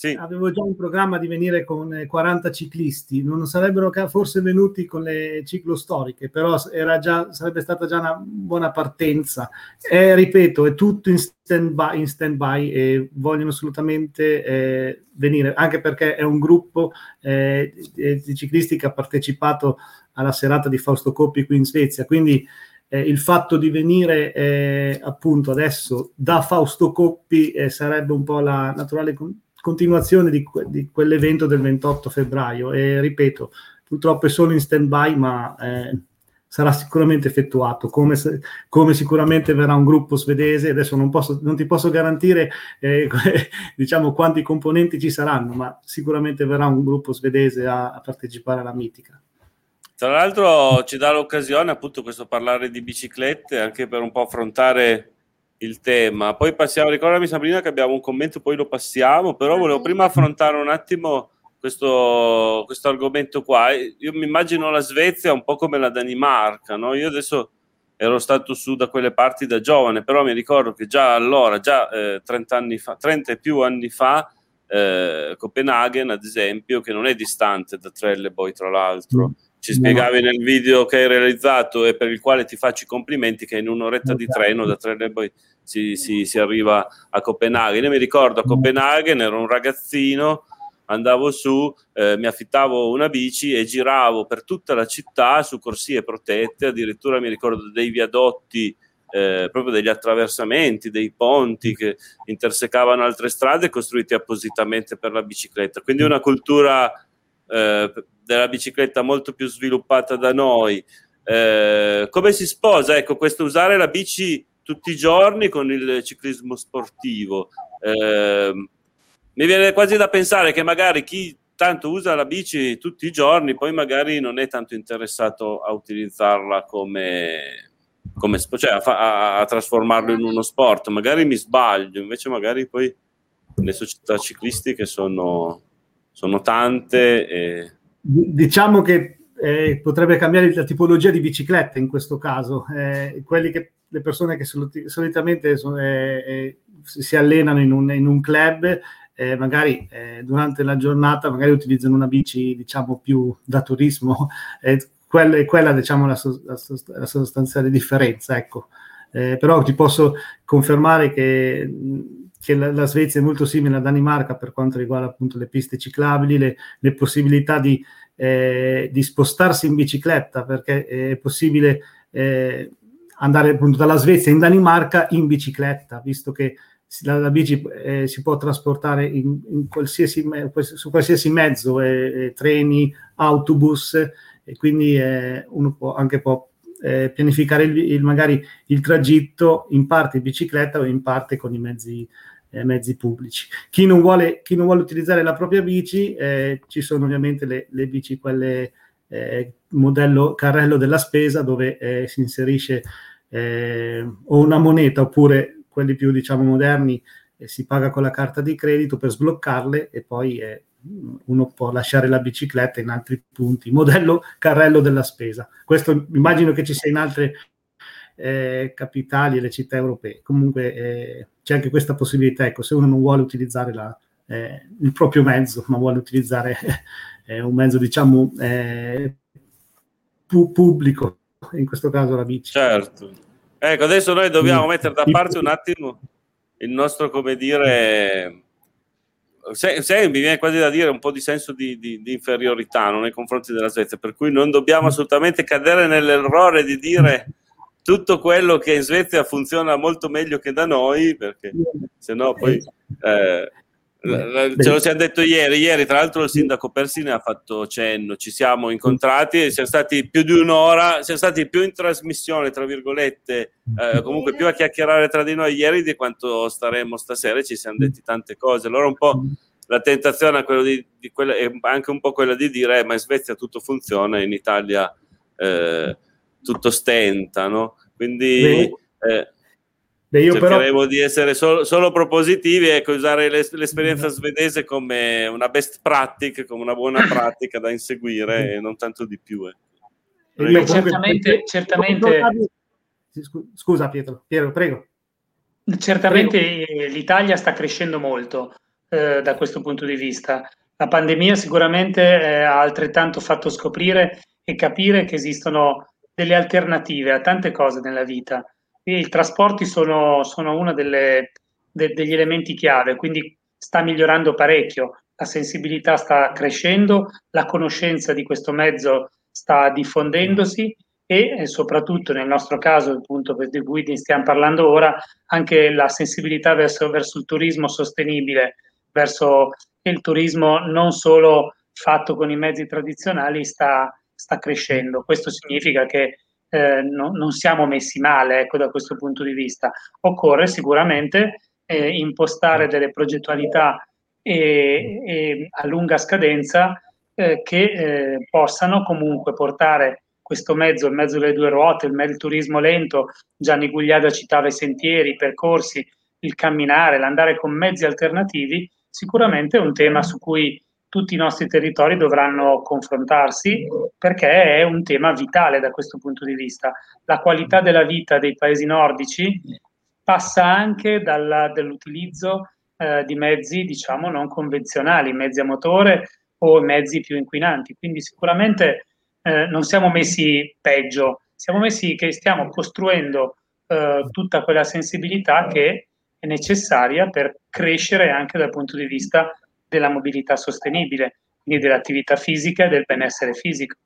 sì. avevo, già, in programma di venire con 40 ciclisti, non sarebbero forse venuti con le ciclostoriche, però già, sarebbe stata già una buona partenza. E, ripeto, è tutto in stand-by, in stand-by e vogliono assolutamente eh, venire, anche perché è un gruppo eh, di ciclisti che ha partecipato alla serata di Fausto Coppi qui in Svezia, quindi eh, il fatto di venire eh, appunto adesso da Fausto Coppi eh, sarebbe un po' la naturale con- continuazione di, di, quell'evento del 28 febbraio e ripeto, purtroppo è solo in stand-by ma eh, sarà sicuramente effettuato, come, se, come, sicuramente verrà un gruppo svedese, adesso non, posso, non ti posso garantire eh, *laughs* diciamo quanti componenti ci saranno, ma sicuramente verrà un gruppo svedese a, a partecipare alla mitica. Tra l'altro ci dà l'occasione appunto questo parlare di biciclette anche per un po' affrontare il tema. Poi passiamo, ricordami Sabrina che abbiamo un commento, poi lo passiamo, però volevo prima affrontare un attimo questo, questo argomento qua. Io mi immagino la Svezia un po' come la Danimarca, no? Io adesso ero stato su da quelle parti da giovane, però mi ricordo che già allora, già eh, 30 anni fa, 30 e più anni fa, eh, Copenaghen ad esempio, che non è distante da Trelleborg tra l'altro, mm ci spiegavi nel video che hai realizzato e per il quale ti faccio i complimenti che in un'oretta di treno da Trelleborg si, si, si arriva a Copenaghen. Io mi ricordo a Copenaghen ero un ragazzino, andavo su, eh, mi affittavo una bici e giravo per tutta la città su corsie protette, addirittura mi ricordo dei viadotti, eh, proprio degli attraversamenti, dei ponti che intersecavano altre strade costruiti appositamente per la bicicletta. Quindi una cultura eh, della bicicletta molto più sviluppata da noi. Eh, come si sposa? Ecco, questo usare la bici tutti i giorni con il ciclismo sportivo. Eh, mi viene quasi da pensare che magari chi tanto usa la bici tutti i giorni, poi magari non è tanto interessato a utilizzarla come, come cioè a, a, a, trasformarlo in uno sport. Magari mi sbaglio, invece magari poi le società ciclistiche sono, sono tante. E... Diciamo che eh, potrebbe cambiare la tipologia di biciclette in questo caso. Eh, che, le persone che solitamente sono, eh, eh si allenano in un, in un club eh, magari eh, durante la giornata magari utilizzano una bici diciamo più da turismo *laughs* quella, quella diciamo la, la, la, sostanziale differenza ecco però ti posso confermare che, che la, la, Svezia è molto simile alla Danimarca per quanto riguarda appunto le piste ciclabili le, le possibilità di, eh, di, spostarsi in bicicletta perché è possibile eh, andare appunto dalla Svezia in Danimarca in bicicletta visto che la, la bici eh, si può trasportare in, in qualsiasi, su qualsiasi mezzo, eh, eh, treni, autobus, e quindi eh, uno può anche può, eh, pianificare il, il, magari il tragitto in parte in bicicletta o in parte con i mezzi, eh, mezzi pubblici. Chi non, vuole, chi non, vuole, utilizzare la propria bici, ci sono ovviamente le, le bici, quelle modello carrello della spesa, dove si inserisce o una moneta oppure quelli più diciamo moderni eh, si paga con la carta di credito per sbloccarle e poi eh, uno può lasciare la bicicletta in altri punti, modello carrello della spesa. Questo immagino che ci sia in altre eh, capitali e le città europee. Comunque eh, c'è anche questa possibilità, ecco, se uno non vuole utilizzare la, eh, il proprio mezzo, ma vuole utilizzare *laughs* eh, un mezzo, diciamo, pu- pubblico, in questo caso la bici. Certo. Ecco, adesso noi dobbiamo mettere da parte un attimo il nostro, come dire, se, se, mi viene quasi da dire un po' di senso di, di, di, inferiorità no, nei confronti della Svezia, per cui non dobbiamo assolutamente cadere nell'errore di dire tutto quello che in Svezia funziona molto meglio che da noi, perché se no poi eh, Ce lo siamo detto ieri, ieri tra l'altro il sindaco Persini ha fatto cenno, ci siamo incontrati siamo stati più di un'ora, siamo stati più in trasmissione, tra virgolette, eh, comunque più a chiacchierare tra di noi ieri di quanto staremo stasera ci siamo detti tante cose. Allora un po' la tentazione è, di, di quella, è anche un po' quella di dire eh, ma in Svezia tutto funziona, in Italia eh, tutto stenta, no? Quindi... Eh, Beh, io Cercheremo però... di essere solo, solo propositivi e ecco, usare l'es- l'esperienza svedese come una best practice, come una buona pratica da inseguire e non tanto di più. Eh. Beh, certamente, certamente... Scusa Pietro, Piero, prego. Certamente prego. l'Italia sta crescendo molto eh, da questo punto di vista. La pandemia sicuramente eh, ha altrettanto fatto scoprire e capire che esistono delle alternative a tante cose nella vita. I trasporti sono, sono uno de, degli elementi chiave, quindi sta migliorando parecchio, la sensibilità sta crescendo, la conoscenza di questo mezzo sta diffondendosi e, e soprattutto nel nostro caso, appunto di cui stiamo parlando ora, anche la sensibilità verso, verso il turismo sostenibile, verso il turismo non solo fatto con i mezzi tradizionali sta, sta crescendo. Questo significa che eh, no, non siamo messi male ecco, da questo punto di vista. Occorre sicuramente eh, impostare delle progettualità e, e a lunga scadenza eh, che eh, possano comunque portare questo mezzo, il mezzo delle due ruote, il, il turismo lento, Gianni Gugliada citava i sentieri, i percorsi, il camminare, l'andare con mezzi alternativi, sicuramente è un tema su cui tutti i nostri territori dovranno confrontarsi perché è un tema vitale da questo punto di vista. La qualità della vita dei paesi nordici passa anche dalla, dall'utilizzo eh, di mezzi, diciamo, non convenzionali, mezzi a motore o mezzi più inquinanti. Quindi sicuramente eh, non siamo messi peggio, siamo messi che stiamo costruendo eh, tutta quella sensibilità che è necessaria per crescere anche dal punto di vista della mobilità sostenibile, quindi dell'attività fisica e del benessere fisico.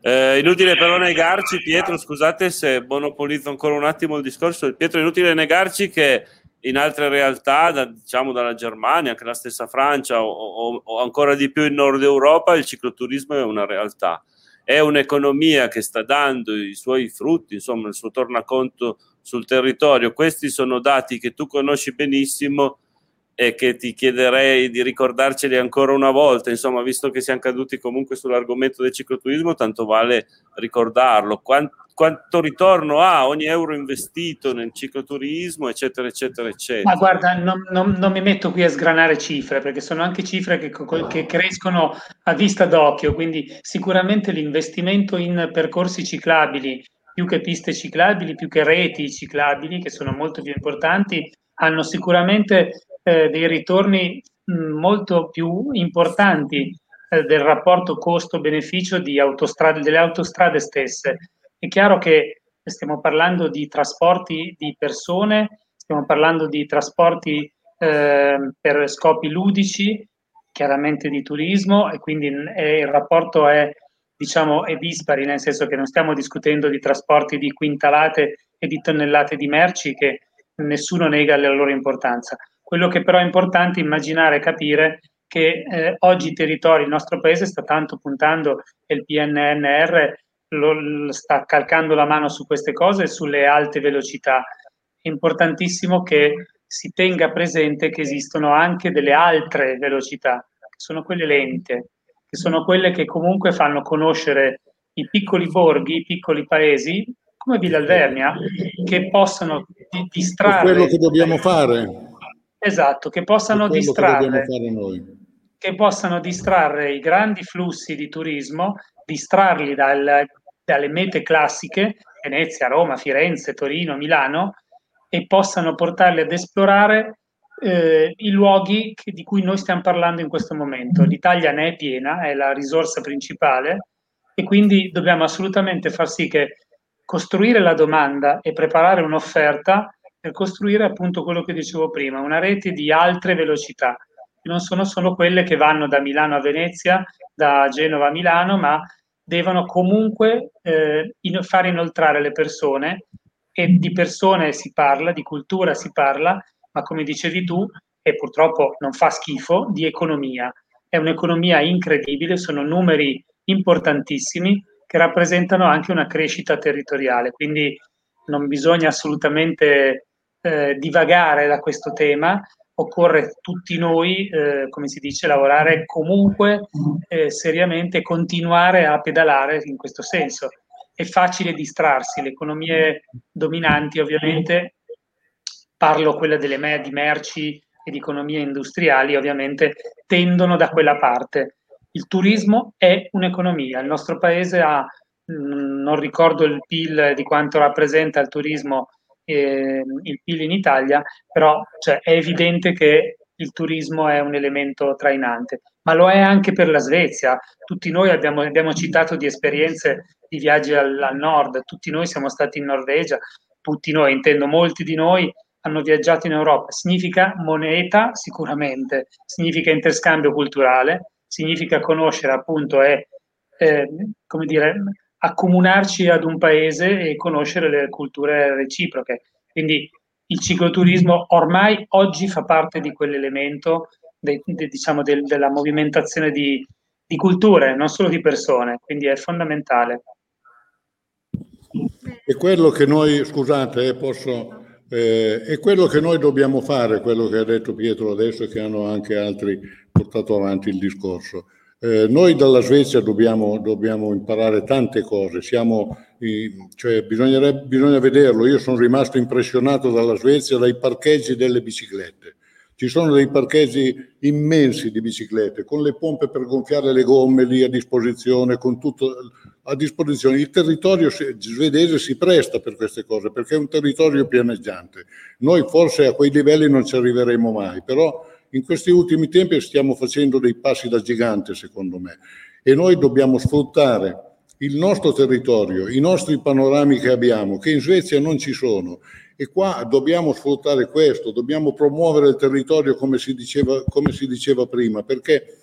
Eh, inutile però negarci, Pietro, scusate se monopolizzo ancora un attimo il discorso, Pietro, inutile negarci che in altre realtà, da, diciamo dalla Germania, anche la stessa Francia o, o, o, ancora di più in Nord Europa, il cicloturismo è una realtà. È un'economia che sta dando i suoi frutti, insomma, il suo tornaconto sul territorio. Questi sono dati che tu conosci benissimo e che ti chiederei di ricordarceli ancora una volta, insomma, visto che siamo caduti comunque sull'argomento del cicloturismo, tanto vale ricordarlo. Quanto, quanto ritorno ha ogni euro investito nel cicloturismo, eccetera, eccetera, eccetera. Ma guarda, non, non, non mi metto qui a sgranare cifre, perché sono anche cifre che, che crescono a vista d'occhio, quindi sicuramente l'investimento in percorsi ciclabili, più che piste ciclabili, più che reti ciclabili, che sono molto più importanti, hanno sicuramente eh, dei ritorni mh, molto più importanti eh, del rapporto costo-beneficio autostrade, delle autostrade stesse. È chiaro che stiamo parlando di trasporti di persone, stiamo parlando di trasporti eh, per scopi ludici, chiaramente di turismo, e quindi è, il rapporto è, diciamo, è dispari, nel senso che non stiamo discutendo di trasporti di quintalate e di tonnellate di merci che nessuno nega la loro importanza. Quello che però è importante immaginare e capire che eh, oggi i territori, il nostro paese sta tanto puntando e il PNNR lo, sta calcando la mano su queste cose sulle alte velocità. È importantissimo che si tenga presente che esistono anche delle altre velocità, che sono quelle lente, che sono quelle che comunque fanno conoscere i piccoli borghi, i piccoli paesi, come Villa Alvernia, che possono di- distrarre... È quello che dobbiamo fare Esatto, che possano distrarre che, che, possano distrarre i grandi flussi di turismo, distrarli dal, dalle mete classiche, Venezia, Roma, Firenze, Torino, Milano, e possano portarli ad esplorare eh, i luoghi che, di cui noi stiamo parlando in questo momento. L'Italia ne è piena, è la risorsa principale e quindi dobbiamo assolutamente far sì che costruire la domanda e preparare un'offerta per costruire appunto quello che dicevo prima, una rete di altre velocità, che non sono solo quelle che vanno da Milano a Venezia, da Genova a Milano, ma devono comunque eh, in, far inoltrare le persone e di persone si parla, di cultura si parla, ma come dicevi tu, e purtroppo non fa schifo, di economia. È un'economia incredibile, sono numeri importantissimi che rappresentano anche una crescita territoriale, quindi non bisogna assolutamente eh, divagare da questo tema, occorre tutti noi, eh, come si dice, lavorare comunque eh, seriamente, continuare a pedalare in questo senso. È facile distrarsi, le economie dominanti ovviamente, parlo quella delle me- di merci e di economie industriali, ovviamente tendono da quella parte. Il turismo è un'economia, il nostro paese ha, mh, mm, non ricordo il PIL di quanto rappresenta il turismo eh, il PIL in Italia, però cioè, è evidente che il turismo è un elemento trainante, ma lo è anche per la Svezia. Tutti noi abbiamo, abbiamo citato di esperienze di viaggi al, al, nord, tutti noi siamo stati in Norvegia, tutti noi, intendo molti di noi, hanno viaggiato in Europa. Significa moneta sicuramente, significa interscambio culturale, significa conoscere appunto e, eh, come dire, accomunarci ad un paese e conoscere le culture reciproche. Quindi il cicloturismo ormai oggi fa parte di quell'elemento de, de, diciamo del, della movimentazione di, di, culture, non solo di persone, quindi è fondamentale. È quello che noi, scusate, eh, posso, eh, è quello che noi dobbiamo fare, quello che ha detto Pietro adesso e che hanno anche altri portato avanti il discorso. Eh, noi dalla Svezia dobbiamo, dobbiamo, imparare tante cose, Siamo, cioè, bisogna vederlo. Io sono rimasto impressionato dalla Svezia dai parcheggi delle biciclette. Ci sono dei parcheggi immensi di biciclette con le pompe per gonfiare le gomme lì a disposizione, con tutto a disposizione. Il territorio svedese si presta per queste cose perché è un territorio pianeggiante. Noi forse a quei livelli non ci arriveremo mai, però in questi ultimi tempi stiamo facendo dei passi da gigante, secondo me, e noi dobbiamo sfruttare il nostro territorio, i nostri panorami che abbiamo, che in Svezia non ci sono. E qua dobbiamo sfruttare questo, dobbiamo promuovere il territorio come si diceva, come si diceva prima, perché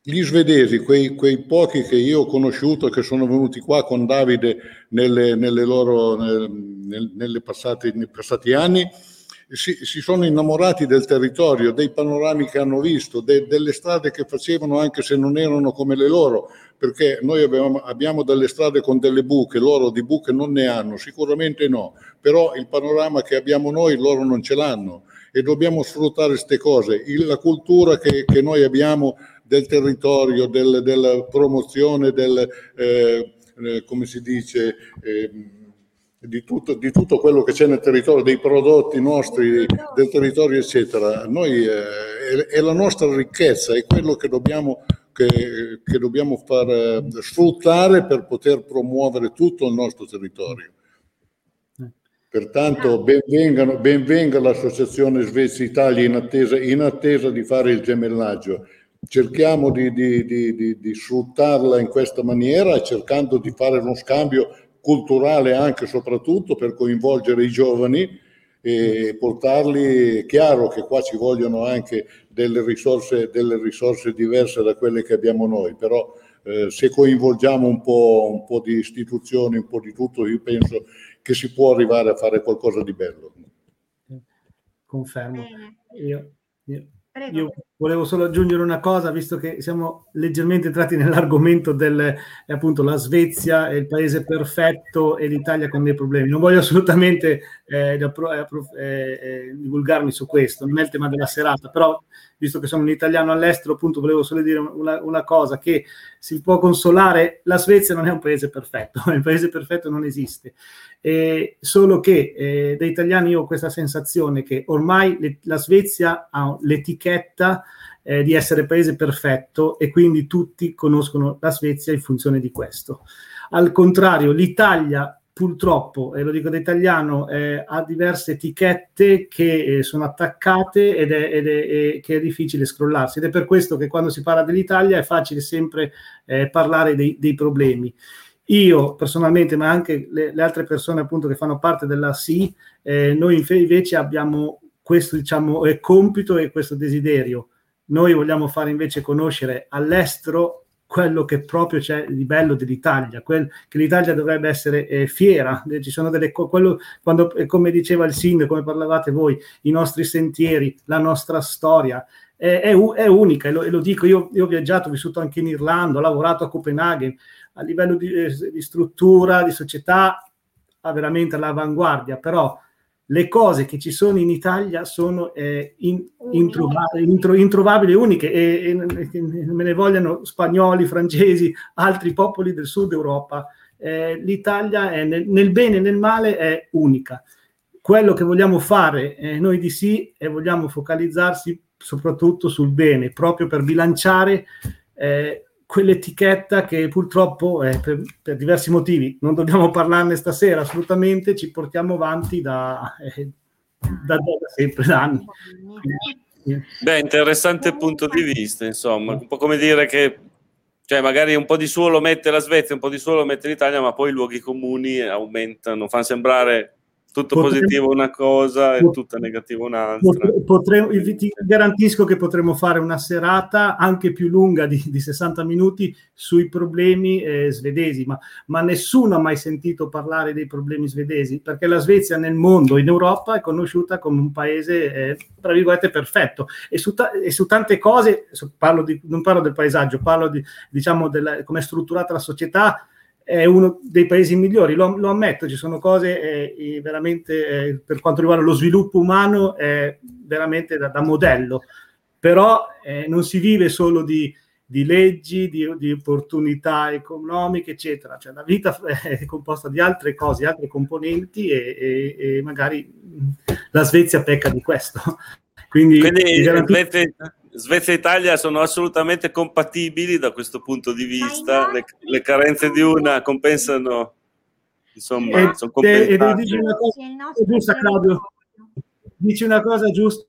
gli svedesi, quei, quei, pochi che io ho conosciuto, che sono venuti qua con Davide nelle, nelle loro, nel, nelle passate, nei passati anni, si, si, sono innamorati del territorio, dei panorami che hanno visto, de, delle strade che facevano anche se non erano come le loro, perché noi abbiamo, abbiamo, delle strade con delle buche, loro di buche non ne hanno, sicuramente no, però il panorama che abbiamo noi loro non ce l'hanno e dobbiamo sfruttare queste cose. Il, la cultura che, che noi abbiamo del territorio, del, della promozione del, eh, eh, come si dice, eh, di, tutto, di, tutto, quello che c'è nel territorio, dei prodotti nostri del territorio, eccetera. Noi, eh, è, è, la nostra ricchezza, è quello che dobbiamo, che, che dobbiamo far eh, sfruttare per poter promuovere tutto il nostro territorio. Pertanto benvenga ben l'associazione Svezia Italia in attesa, in attesa di fare il gemellaggio cerchiamo di, di, di, di, sfruttarla in questa maniera, cercando di fare uno scambio culturale anche e soprattutto per coinvolgere i giovani e portarli, è chiaro che qua ci vogliono anche delle risorse, delle risorse diverse da quelle che abbiamo noi, però eh, se coinvolgiamo un po', un po' di istituzioni, un po' di tutto, io penso che si può arrivare a fare qualcosa di bello. Confermo. Io, io Prego. Io volevo solo aggiungere una cosa, visto che siamo leggermente entrati *laughs* nell'argomento del eh, appunto la Svezia è il paese perfetto e l'Italia con dei problemi. Non voglio assolutamente eh, eh, eh, divulgarmi su questo, non è il tema della serata, però visto che sono un italiano all'estero, appunto volevo solo dire una, una cosa, che si può consolare, la Svezia non è un paese perfetto, *laughs* il paese perfetto non esiste. Eh, solo che eh, da italiani io ho questa sensazione che ormai le, la Svezia ha l'etichetta eh, di essere paese perfetto e quindi tutti conoscono la Svezia in funzione di questo. Al contrario, l'Italia purtroppo, e lo dico da italiano, eh, ha diverse etichette che eh, sono attaccate ed è, ed è, che è difficile scrollarsi. Ed è per questo che quando si parla dell'Italia è facile sempre eh, parlare dei, dei problemi. Io personalmente, ma anche le, le, altre persone appunto che fanno parte della SI, eh, noi invece abbiamo questo diciamo, compito e questo desiderio. Noi vogliamo fare invece conoscere all'estero quello che proprio c'è di bello dell'Italia, quel, che l'Italia dovrebbe essere eh, fiera. Ci sono delle quello, quando, eh, come diceva il sindaco, come parlavate voi, i nostri sentieri, la nostra storia. È, è, è unica e lo, e lo, dico, io, io ho viaggiato, ho vissuto anche in Irlanda, ho lavorato a Copenaghen, a livello di, eh, di struttura, di società, ha veramente all'avanguardia, però le cose che ci sono in Italia sono eh, in, introvabili, intro, introvabili e uniche e, e, me ne vogliano spagnoli, francesi, altri popoli del sud Europa. Eh, L'Italia è nel, nel, bene e nel male è unica. Quello che vogliamo fare eh, noi di sì e vogliamo focalizzarsi soprattutto sul bene, proprio per bilanciare eh, quell'etichetta che purtroppo eh, per, per, diversi motivi, non dobbiamo parlarne stasera assolutamente, ci portiamo avanti da, eh, da, da sempre, da anni. Beh, interessante punto di vista, insomma, un po' come dire che cioè magari un po' di suolo mette la Svezia, un po' di suolo mette l'Italia, ma poi i luoghi comuni aumentano, fanno sembrare tutto potremmo, positivo una cosa e tutta negativa un'altra. Potremmo, ti garantisco che potremmo fare una serata anche più lunga di, di 60 minuti sui problemi eh, svedesi, ma, ma, nessuno ha mai sentito parlare dei problemi svedesi, perché la Svezia nel mondo, in Europa, è conosciuta come un paese, eh, tra virgolette, perfetto. E su, ta- e su tante cose, parlo di, non parlo del paesaggio, parlo di, diciamo, come è strutturata la società, è uno dei paesi migliori, lo, lo ammetto, ci sono cose eh, veramente, eh, per quanto riguarda lo sviluppo umano, è veramente da, da modello, però eh, non si vive solo di, di leggi, di, di, opportunità economiche, eccetera, cioè la vita *laughs* è composta di altre cose, altre componenti e, e, e magari la Svezia pecca di questo. *laughs* Quindi, Quindi garantisco... Svezia e Italia sono assolutamente compatibili da questo punto di vista, le, le carenze di una compensano, insomma, e, sono compensate. E, dici una cosa giusta, Claudio, dici una cosa giusta.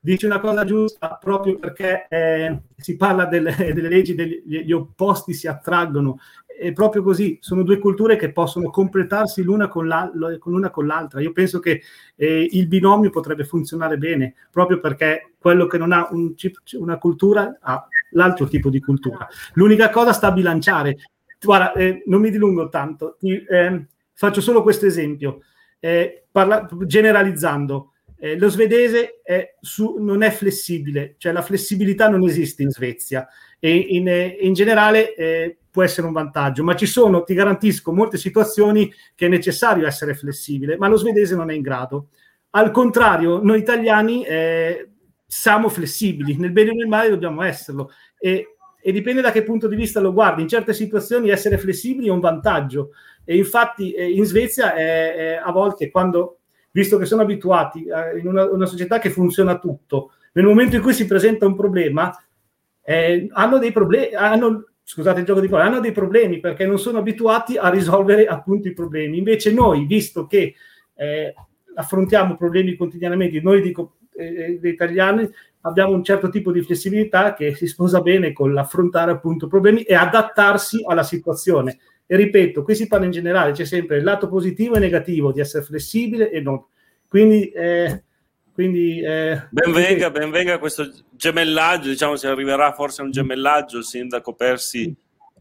dici una cosa giusta proprio perché eh, si parla delle, delle leggi, degli, gli opposti si attraggono. È proprio così, sono due culture che possono completarsi l'una con, la, l'una con l'altra. Io penso che eh, il binomio potrebbe funzionare bene, proprio perché quello che non ha un, una cultura ha l'altro tipo di cultura. L'unica cosa sta a bilanciare. Guarda, eh, non mi dilungo tanto, ti, eh, faccio solo questo esempio, eh, parla, generalizzando eh, lo svedese è su, non è flessibile, cioè la flessibilità non esiste in Svezia e in, eh, in generale eh, può essere un vantaggio, ma ci sono, ti garantisco, molte situazioni che è necessario essere flessibile, ma lo svedese non è in grado. Al contrario, noi italiani eh, siamo flessibili, nel bene e nel male dobbiamo esserlo e, e dipende da che punto di vista lo guardi. In certe situazioni essere flessibili è un vantaggio e infatti eh, in Svezia è, è a volte quando visto che sono abituati eh, in una, una, società che funziona tutto, nel momento in cui si presenta un problema, eh, hanno dei problemi, hanno, scusate il gioco di parole, hanno dei problemi perché non sono abituati a risolvere appunto i problemi. Invece noi, visto che eh, affrontiamo problemi quotidianamente, noi dico eh, gli italiani abbiamo un certo tipo di flessibilità che si sposa bene con l'affrontare appunto problemi e adattarsi alla situazione. E ripeto, qui si parla in generale, c'è sempre il lato positivo e negativo di essere flessibile e non. Quindi, eh, quindi eh, benvenga, benvenga questo gemellaggio, diciamo si arriverà forse a un gemellaggio, il sindaco Persi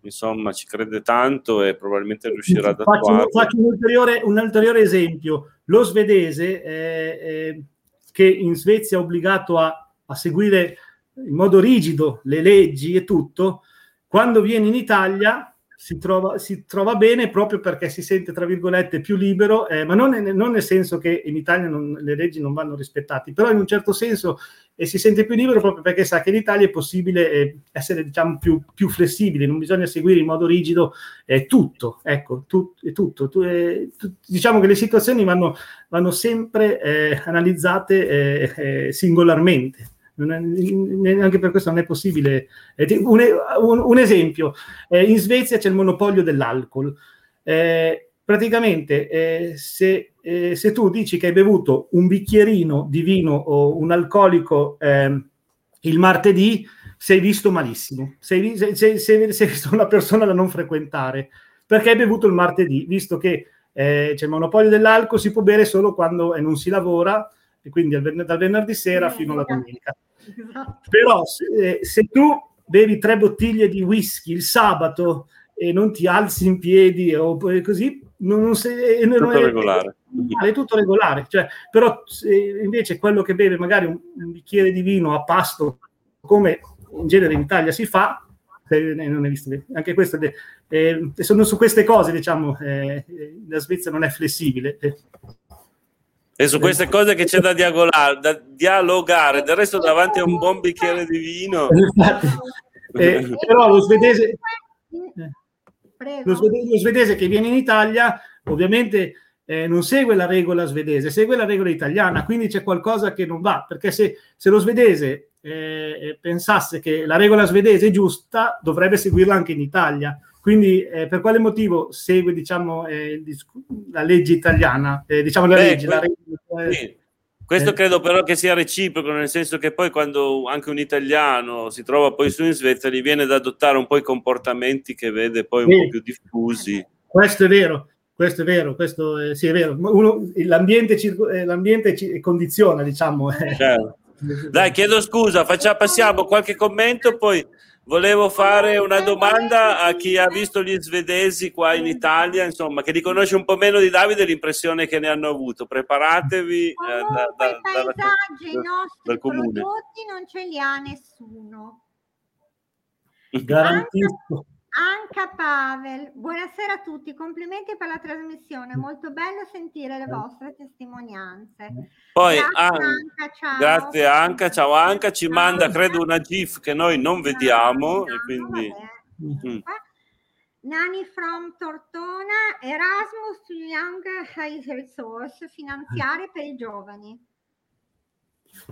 insomma ci crede tanto e probabilmente riuscirà ad attuarlo. Faccio, faccio un, ulteriore, un, ulteriore, esempio, lo svedese eh, eh, che in Svezia è obbligato a, a seguire in modo rigido le leggi e tutto, quando viene in Italia si trova, si trova, bene proprio perché si sente, tra virgolette, più libero, eh, ma non, non, nel senso che in Italia non, le leggi non vanno rispettate, però in un certo senso eh, si sente più libero proprio perché sa che in Italia è possibile eh, essere diciamo, più, più, flessibili, non bisogna seguire in modo rigido eh, tutto, ecco, tu, tutto. Tu, eh, tu, diciamo che le situazioni vanno, vanno sempre eh, analizzate singolarmente neanche per questo non è possibile. Un, un, un esempio, eh, in Svezia c'è il monopolio dell'alcol. Eh, praticamente eh, se, eh, se, tu dici che hai bevuto un bicchierino di vino o un alcolico ehm, il martedì, sei visto malissimo, sei, sei, sei, sei, visto una persona da non frequentare perché hai bevuto il martedì, visto che eh, c'è il monopolio dell'alcol, si può bere solo quando non si lavora e quindi dal venerdì sera fino alla domenica. Esatto. Però se, eh, se, tu bevi tre bottiglie di whisky il sabato e non ti alzi in piedi o così, non, non sei, non tutto è, regolare. È, tutto regolare. Cioè, però invece quello che beve magari un, un, bicchiere di vino a pasto, come in genere in Italia si fa, non è visto, anche questo eh, sono su queste cose, diciamo, eh, la Svezia non è flessibile. Eh. E su queste cose che c'è da, dialogare, da dialogare, del resto davanti a un buon bicchiere di vino. eh, *laughs* però lo svedese, lo svedese, lo svedese, che viene in Italia ovviamente eh, non segue la regola svedese, segue la regola italiana, quindi c'è qualcosa che non va, perché se, se lo svedese eh, pensasse che la regola svedese è giusta, dovrebbe seguirla anche in Italia. Quindi eh, per quale motivo segue diciamo, eh, la legge italiana? Eh, diciamo la Beh, legge, questo, la regge, sì. questo credo però che sia reciproco, nel senso che poi quando anche un italiano si trova poi su in Svezia gli viene da adottare un po' i comportamenti che vede poi un sì. po' più diffusi. Questo è vero. Questo è vero, questo è, sì, è vero. Uno, l'ambiente, eh, l'ambiente condiziona, diciamo. Certo. Dai, chiedo scusa, facciamo, passiamo qualche commento, poi Volevo fare una domanda a chi ha visto gli svedesi qua in Italia, insomma, che li conosce un po' meno di Davide, l'impressione che ne hanno avuto. Preparatevi eh, da, da, i paesaggi, i nostri prodotti non ce li ha nessuno. Garantisco. Anca Pavel, buonasera a tutti, complimenti per la trasmissione, molto bello sentire le vostre testimonianze. Poi grazie Anca, ciao. Grazie Anca, ciao Anca, ci ciao, manda credo una GIF che noi non vediamo e quindi... Mm. Nani from Tortona, Erasmus Young High Resource finanziarie per i giovani.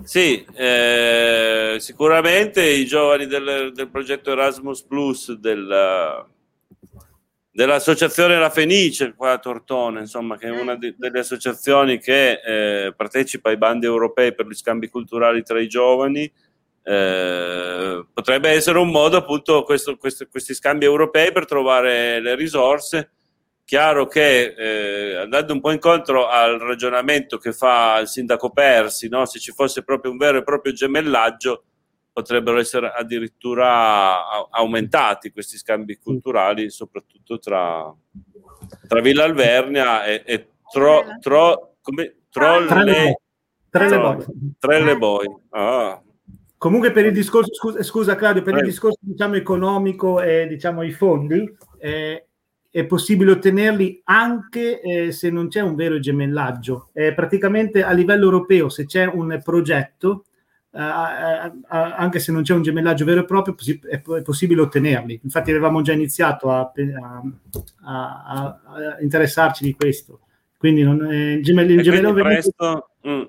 Sì, eh, sicuramente i giovani del, del, progetto Erasmus Plus del, dell'associazione La Fenice qua a Tortone, insomma, che è una di, delle associazioni che eh, partecipa ai bandi europei per gli scambi culturali tra i giovani. Eh, potrebbe essere un modo, appunto, questo, questo, questi scambi europei per trovare le risorse. Chiaro che eh, andando un po' incontro al ragionamento che fa il sindaco Persi, no? se ci fosse proprio un vero e proprio gemellaggio, potrebbero essere addirittura aumentati questi scambi culturali, soprattutto tra, tra Villa Alvernia e, e tro, tro, come, Trolle, Trelle Boy. Ah. Comunque per il discorso, scusa, scusa Claudio, per Prego. il discorso diciamo, economico e diciamo, i fondi, eh, è possibile ottenerli anche eh, se non c'è un vero gemellaggio. Eh, praticamente a livello europeo, se c'è un progetto, uh, anche se non c'è un gemellaggio vero e proprio, è, è possibile ottenerli. Infatti avevamo già iniziato a, a, a interessarci di questo. Quindi non, eh, gemello, gemello presto, mh,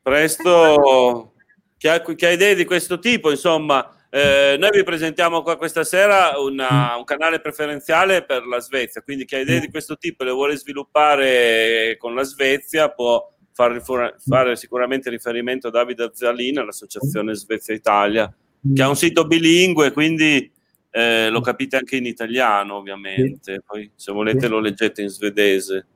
presto chi, ha, chi ha, idee di questo tipo, insomma, eh, noi vi presentiamo qua questa sera una, un canale preferenziale per la Svezia, quindi chi ha idee di questo tipo e le vuole sviluppare con la Svezia può fare, fare sicuramente riferimento a Davide Azzalina, l'associazione Svezia Italia, che ha un sito bilingue, quindi eh, lo capite anche in italiano, ovviamente. Poi, se volete, lo leggete in svedese.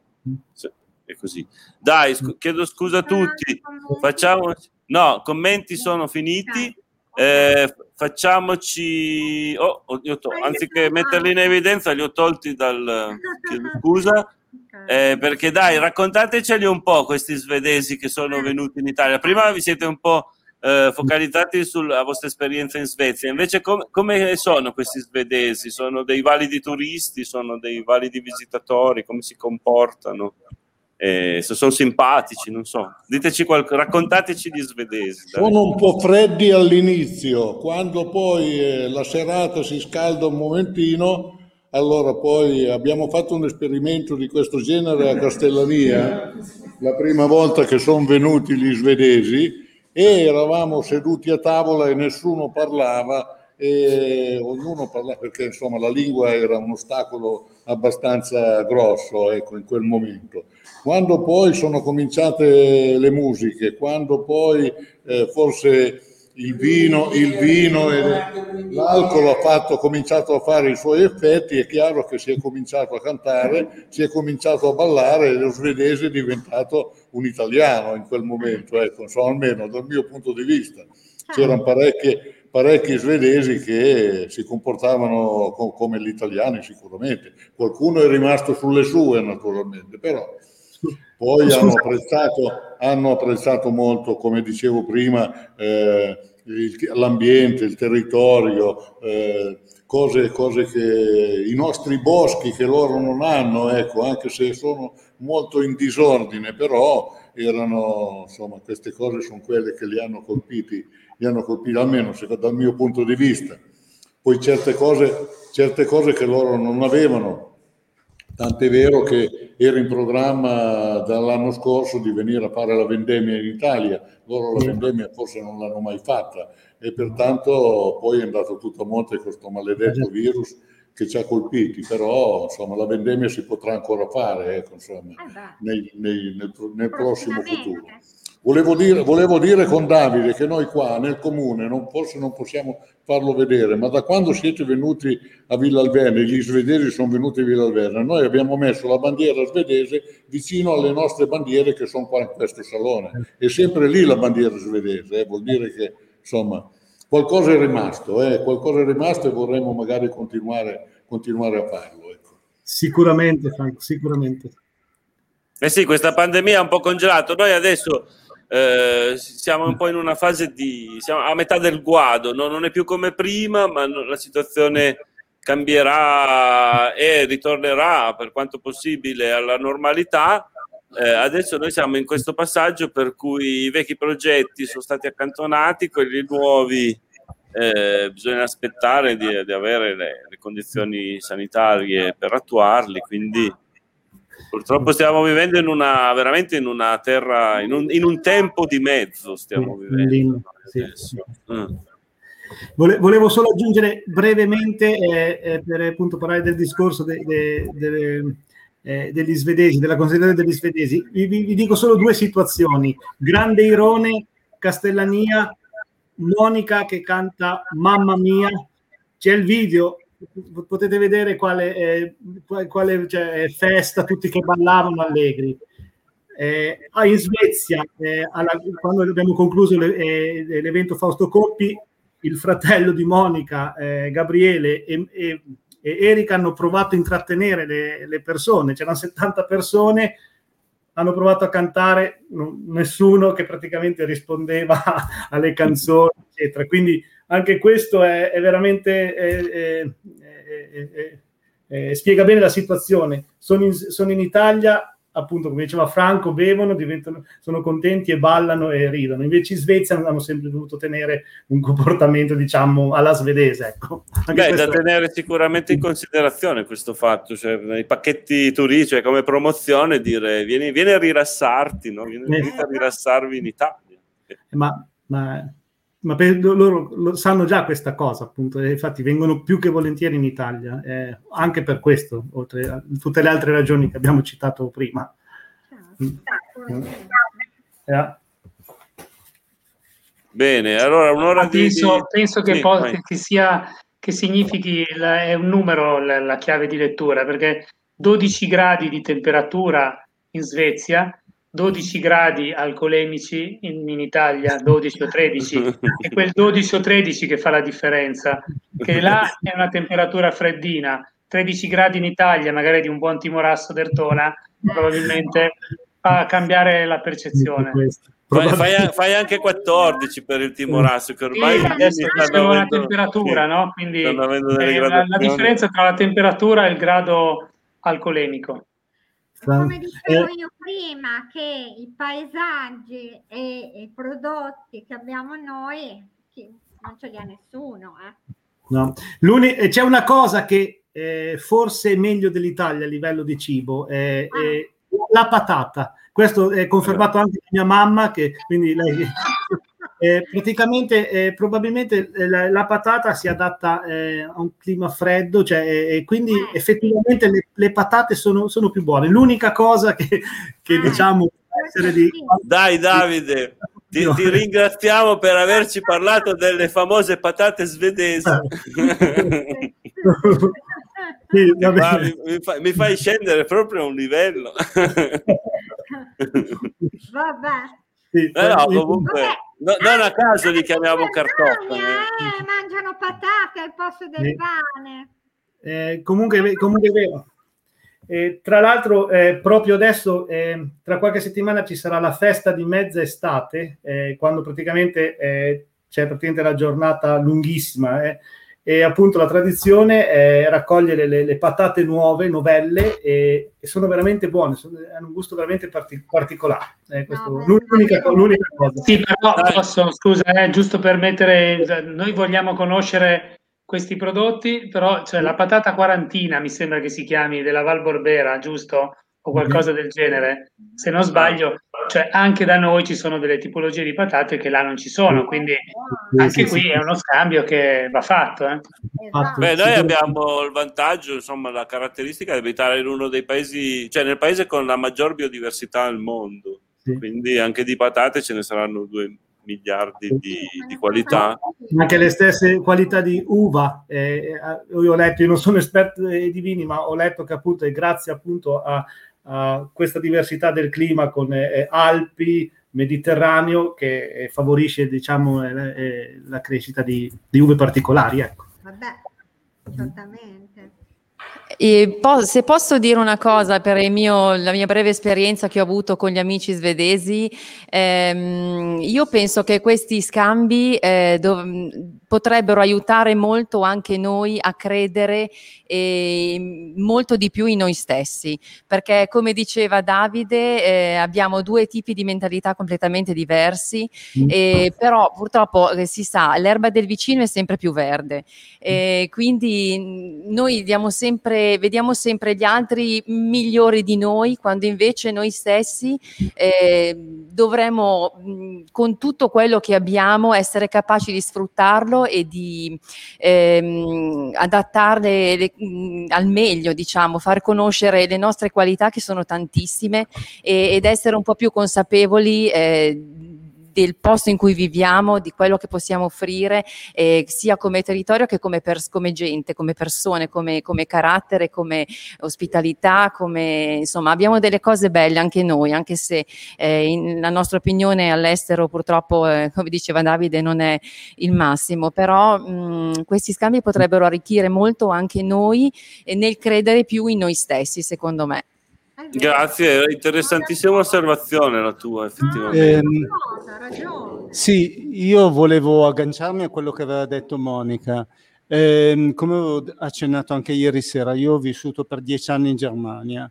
È così. Dai, scu- chiedo scusa a tutti. Facciamo. No, commenti sono finiti. Eh, facciamoci. Oh, to- anziché metterli in evidenza, li ho tolti dal. *laughs* Chiedo scusa. Eh, perché dai, raccontateceli un po' questi svedesi che sono venuti in Italia. Prima vi siete un po' eh, focalizzati sulla vostra esperienza in Svezia, invece com- come sono questi svedesi? Sono dei validi turisti, sono dei validi visitatori, come si comportano? Eh, se sono simpatici, non so. Diteci qualcosa, raccontateci gli svedesi. Dai. Sono un po' freddi all'inizio, quando poi eh, la serata si scalda un momentino allora poi abbiamo fatto un esperimento di questo genere a Castellania, la prima volta che sono venuti gli svedesi e eravamo seduti a tavola e nessuno parlava e ognuno parlava perché insomma la lingua era un ostacolo abbastanza grosso ecco, in quel momento. Quando poi sono cominciate le musiche, quando poi eh, forse il vino, il vino e l'alcol ha, fatto, cominciato a fare i suoi effetti, è chiaro che si è cominciato a cantare, si è cominciato a ballare e lo svedese è diventato un italiano in quel momento, ecco, insomma, almeno dal mio punto di vista. C'erano parecchie, parecchi svedesi che si comportavano co- come gli italiani sicuramente, qualcuno è rimasto sulle sue naturalmente, però poi hanno apprezzato, hanno apprezzato molto, come dicevo prima, eh, il, l'ambiente, il territorio, eh, cose, cose, che i nostri boschi che loro non hanno, ecco, anche se sono molto in disordine, però erano, insomma, queste cose sono quelle che li hanno colpiti, li hanno colpiti almeno dal mio punto di vista. Poi certe cose, certe cose che loro non avevano, Tant'è vero che era in programma dall'anno scorso di venire a fare la vendemmia in Italia, loro la vendemmia forse non l'hanno mai fatta e pertanto poi è andato tutto a monte questo maledetto virus che ci ha colpiti, però insomma la vendemmia si potrà ancora fare ecco, insomma, eh nei, nei, nel, nel prossimo futuro. Volevo dire, volevo dire, con Davide che noi qua nel comune non, forse non possiamo farlo vedere, ma da quando siete venuti a Villa Alverna, gli svedesi sono venuti a Villa Alverna, noi abbiamo messo la bandiera svedese vicino alle nostre bandiere che sono qua in questo salone. È sempre lì la bandiera svedese, eh, vuol dire che insomma qualcosa è rimasto, eh, qualcosa è rimasto e vorremmo magari continuare, continuare a farlo. Ecco. Sicuramente, Franco, sicuramente. Eh sì, questa pandemia ha un po' congelato. Noi adesso eh, siamo un po' in una fase di siamo a metà del guado, no? non è più come prima, ma la situazione cambierà e ritornerà per quanto possibile alla normalità. Eh, adesso noi siamo in questo passaggio per cui i vecchi progetti sono stati accantonati, quelli nuovi eh, bisogna aspettare di, di avere le, le, condizioni sanitarie per attuarli, quindi Purtroppo stiamo vivendo in una, veramente in una terra, in un, in un tempo di mezzo stiamo vivendo. Sì. Mm. Vole, volevo solo aggiungere brevemente, eh, eh, per appunto parlare del discorso de, de, de, eh, degli svedesi, della considerazione degli svedesi. Vi, vi, vi, dico solo due situazioni. Grande Irone, Castellania, Monica che canta Mamma mia. C'è il video, potete vedere quale, eh, quale cioè, festa, tutti che ballavano allegri. Eh, in Svezia, eh, alla, quando abbiamo concluso le, eh, l'evento Fausto Coppi, il fratello di Monica, eh, Gabriele e, e, e, Erika hanno provato a intrattenere le, le, persone, c'erano 70 persone, hanno provato a cantare, nessuno che praticamente rispondeva *laughs* alle canzoni, eccetera. Quindi anche questo è, è veramente... È, spiega bene la situazione. Sono in, sono in Italia, appunto, come diceva Franco, bevono, sono contenti e ballano e ridono. Invece in Svezia hanno sempre dovuto tenere un comportamento, diciamo, alla svedese. Ecco. Beh, da tenere sicuramente in considerazione questo fatto, cioè nei pacchetti turistici, cioè come promozione, dire vieni, vieni a rilassarti, no? vieni, vieni a rilassarvi in Italia. Ma, ma ma per, loro lo, sanno già questa cosa, appunto, e infatti vengono più che volentieri in Italia, eh, anche per questo, oltre a tutte le altre ragioni che abbiamo citato prima. Mm. Yeah. Bene, allora un'ora penso, di... Penso che, sì, poi, che, sia, che significhi, la, è un numero la, la chiave di lettura, perché 12 gradi di temperatura in Svezia 12 gradi alcolemici in, in, Italia, 12 o 13, è quel 12 o 13 che fa la differenza, che là è una temperatura freddina, 13 gradi in Italia, magari di un buon timorasso d'Ertona, probabilmente fa cambiare la percezione. Fai, fai, fai, anche 14 per il timorasso che ormai sì, adesso c'è una temperatura sì, no? quindi eh, la, la differenza tra la temperatura e il grado alcolemico come dicevo io prima, che i paesaggi e i prodotti che abbiamo noi non ce li ha nessuno. Eh. No. c'è una cosa che eh, forse è meglio dell'Italia a livello di cibo, eh, ah. eh, la patata. Questo è confermato anche da mia mamma, che quindi lei Eh, praticamente, eh, probabilmente eh, la, la, patata si adatta eh, a un clima freddo, cioè, e quindi effettivamente le, le patate sono, sono, più buone. L'unica cosa che, che ah. diciamo essere di... Dai Davide, ti, ti, ringraziamo per averci parlato delle famose patate svedesi. *laughs* Sì, mi, mi, fai, mi, fai scendere proprio a un livello. *laughs* Vabbè. Sì, eh no, comunque, no, non a caso li chiamiamo cartofani. Eh, mangiano patate al posto del sì. pane. Eh, comunque, comunque è vero. Eh, tra l'altro, eh, proprio adesso, eh, tra qualche settimana ci sarà la festa di mezza estate, eh, quando praticamente c'è praticamente la giornata lunghissima e appunto la tradizione è raccogliere le, le patate nuove, novelle e, e, sono veramente buone, sono, hanno un gusto veramente partic- particolare. Eh, no, l'unica, l'unica, cosa. Sì, però posso, scusa, eh, giusto per mettere, noi vogliamo conoscere questi prodotti, però cioè, la patata quarantina mi sembra che si chiami della Val Borbera, giusto? O qualcosa del genere. Se non sbaglio, cioè anche da noi ci sono delle tipologie di patate che là non ci sono, quindi anche qui è uno scambio che va fatto. Eh. Esatto. Beh, noi abbiamo il vantaggio, insomma, la caratteristica di abitare in uno dei paesi, cioè nel paese con la maggior biodiversità al mondo, quindi anche di patate ce ne saranno due miliardi di, di, qualità. Anche le stesse qualità di uva. Eh, io ho letto, io non sono esperto di vini, ma ho letto che appunto è grazie appunto a a questa diversità del clima con eh, Alpi, Mediterraneo che eh, favorisce diciamo, eh, eh, la crescita di, di, uve particolari. Ecco. Vabbè, certamente. E po- se posso dire una cosa per mio, la mia breve esperienza che ho avuto con gli amici svedesi, ehm, io penso che questi scambi eh, dov- potrebbero aiutare molto anche noi a credere eh, molto di più in noi stessi, perché come diceva Davide eh, abbiamo due tipi di mentalità completamente diversi, eh, però purtroppo eh, si sa, l'erba del vicino è sempre più verde, quindi noi sempre vediamo sempre gli altri migliori di noi, quando invece noi stessi eh, dovremmo, mh, con tutto quello che abbiamo, essere capaci di sfruttarlo e di ehm, adattarle le, mh, al meglio, diciamo, far conoscere le nostre qualità che sono tantissime e, ed essere un po' più consapevoli eh, del posto in cui viviamo, di quello che possiamo offrire, eh, sia come territorio che come, pers- come gente, come persone, come, come, carattere, come ospitalità, come insomma abbiamo delle cose belle anche noi, anche se eh, in, la nostra opinione all'estero purtroppo, eh, come diceva Davide, non è il massimo, però mh, questi scambi potrebbero arricchire molto anche noi nel credere più in noi stessi, secondo me. Grazie, interessantissima osservazione la tua, effettivamente. Eh, sì, io volevo agganciarmi a quello che aveva detto Monica. Eh, come ho accennato anche ieri sera, io ho vissuto per dieci anni in Germania.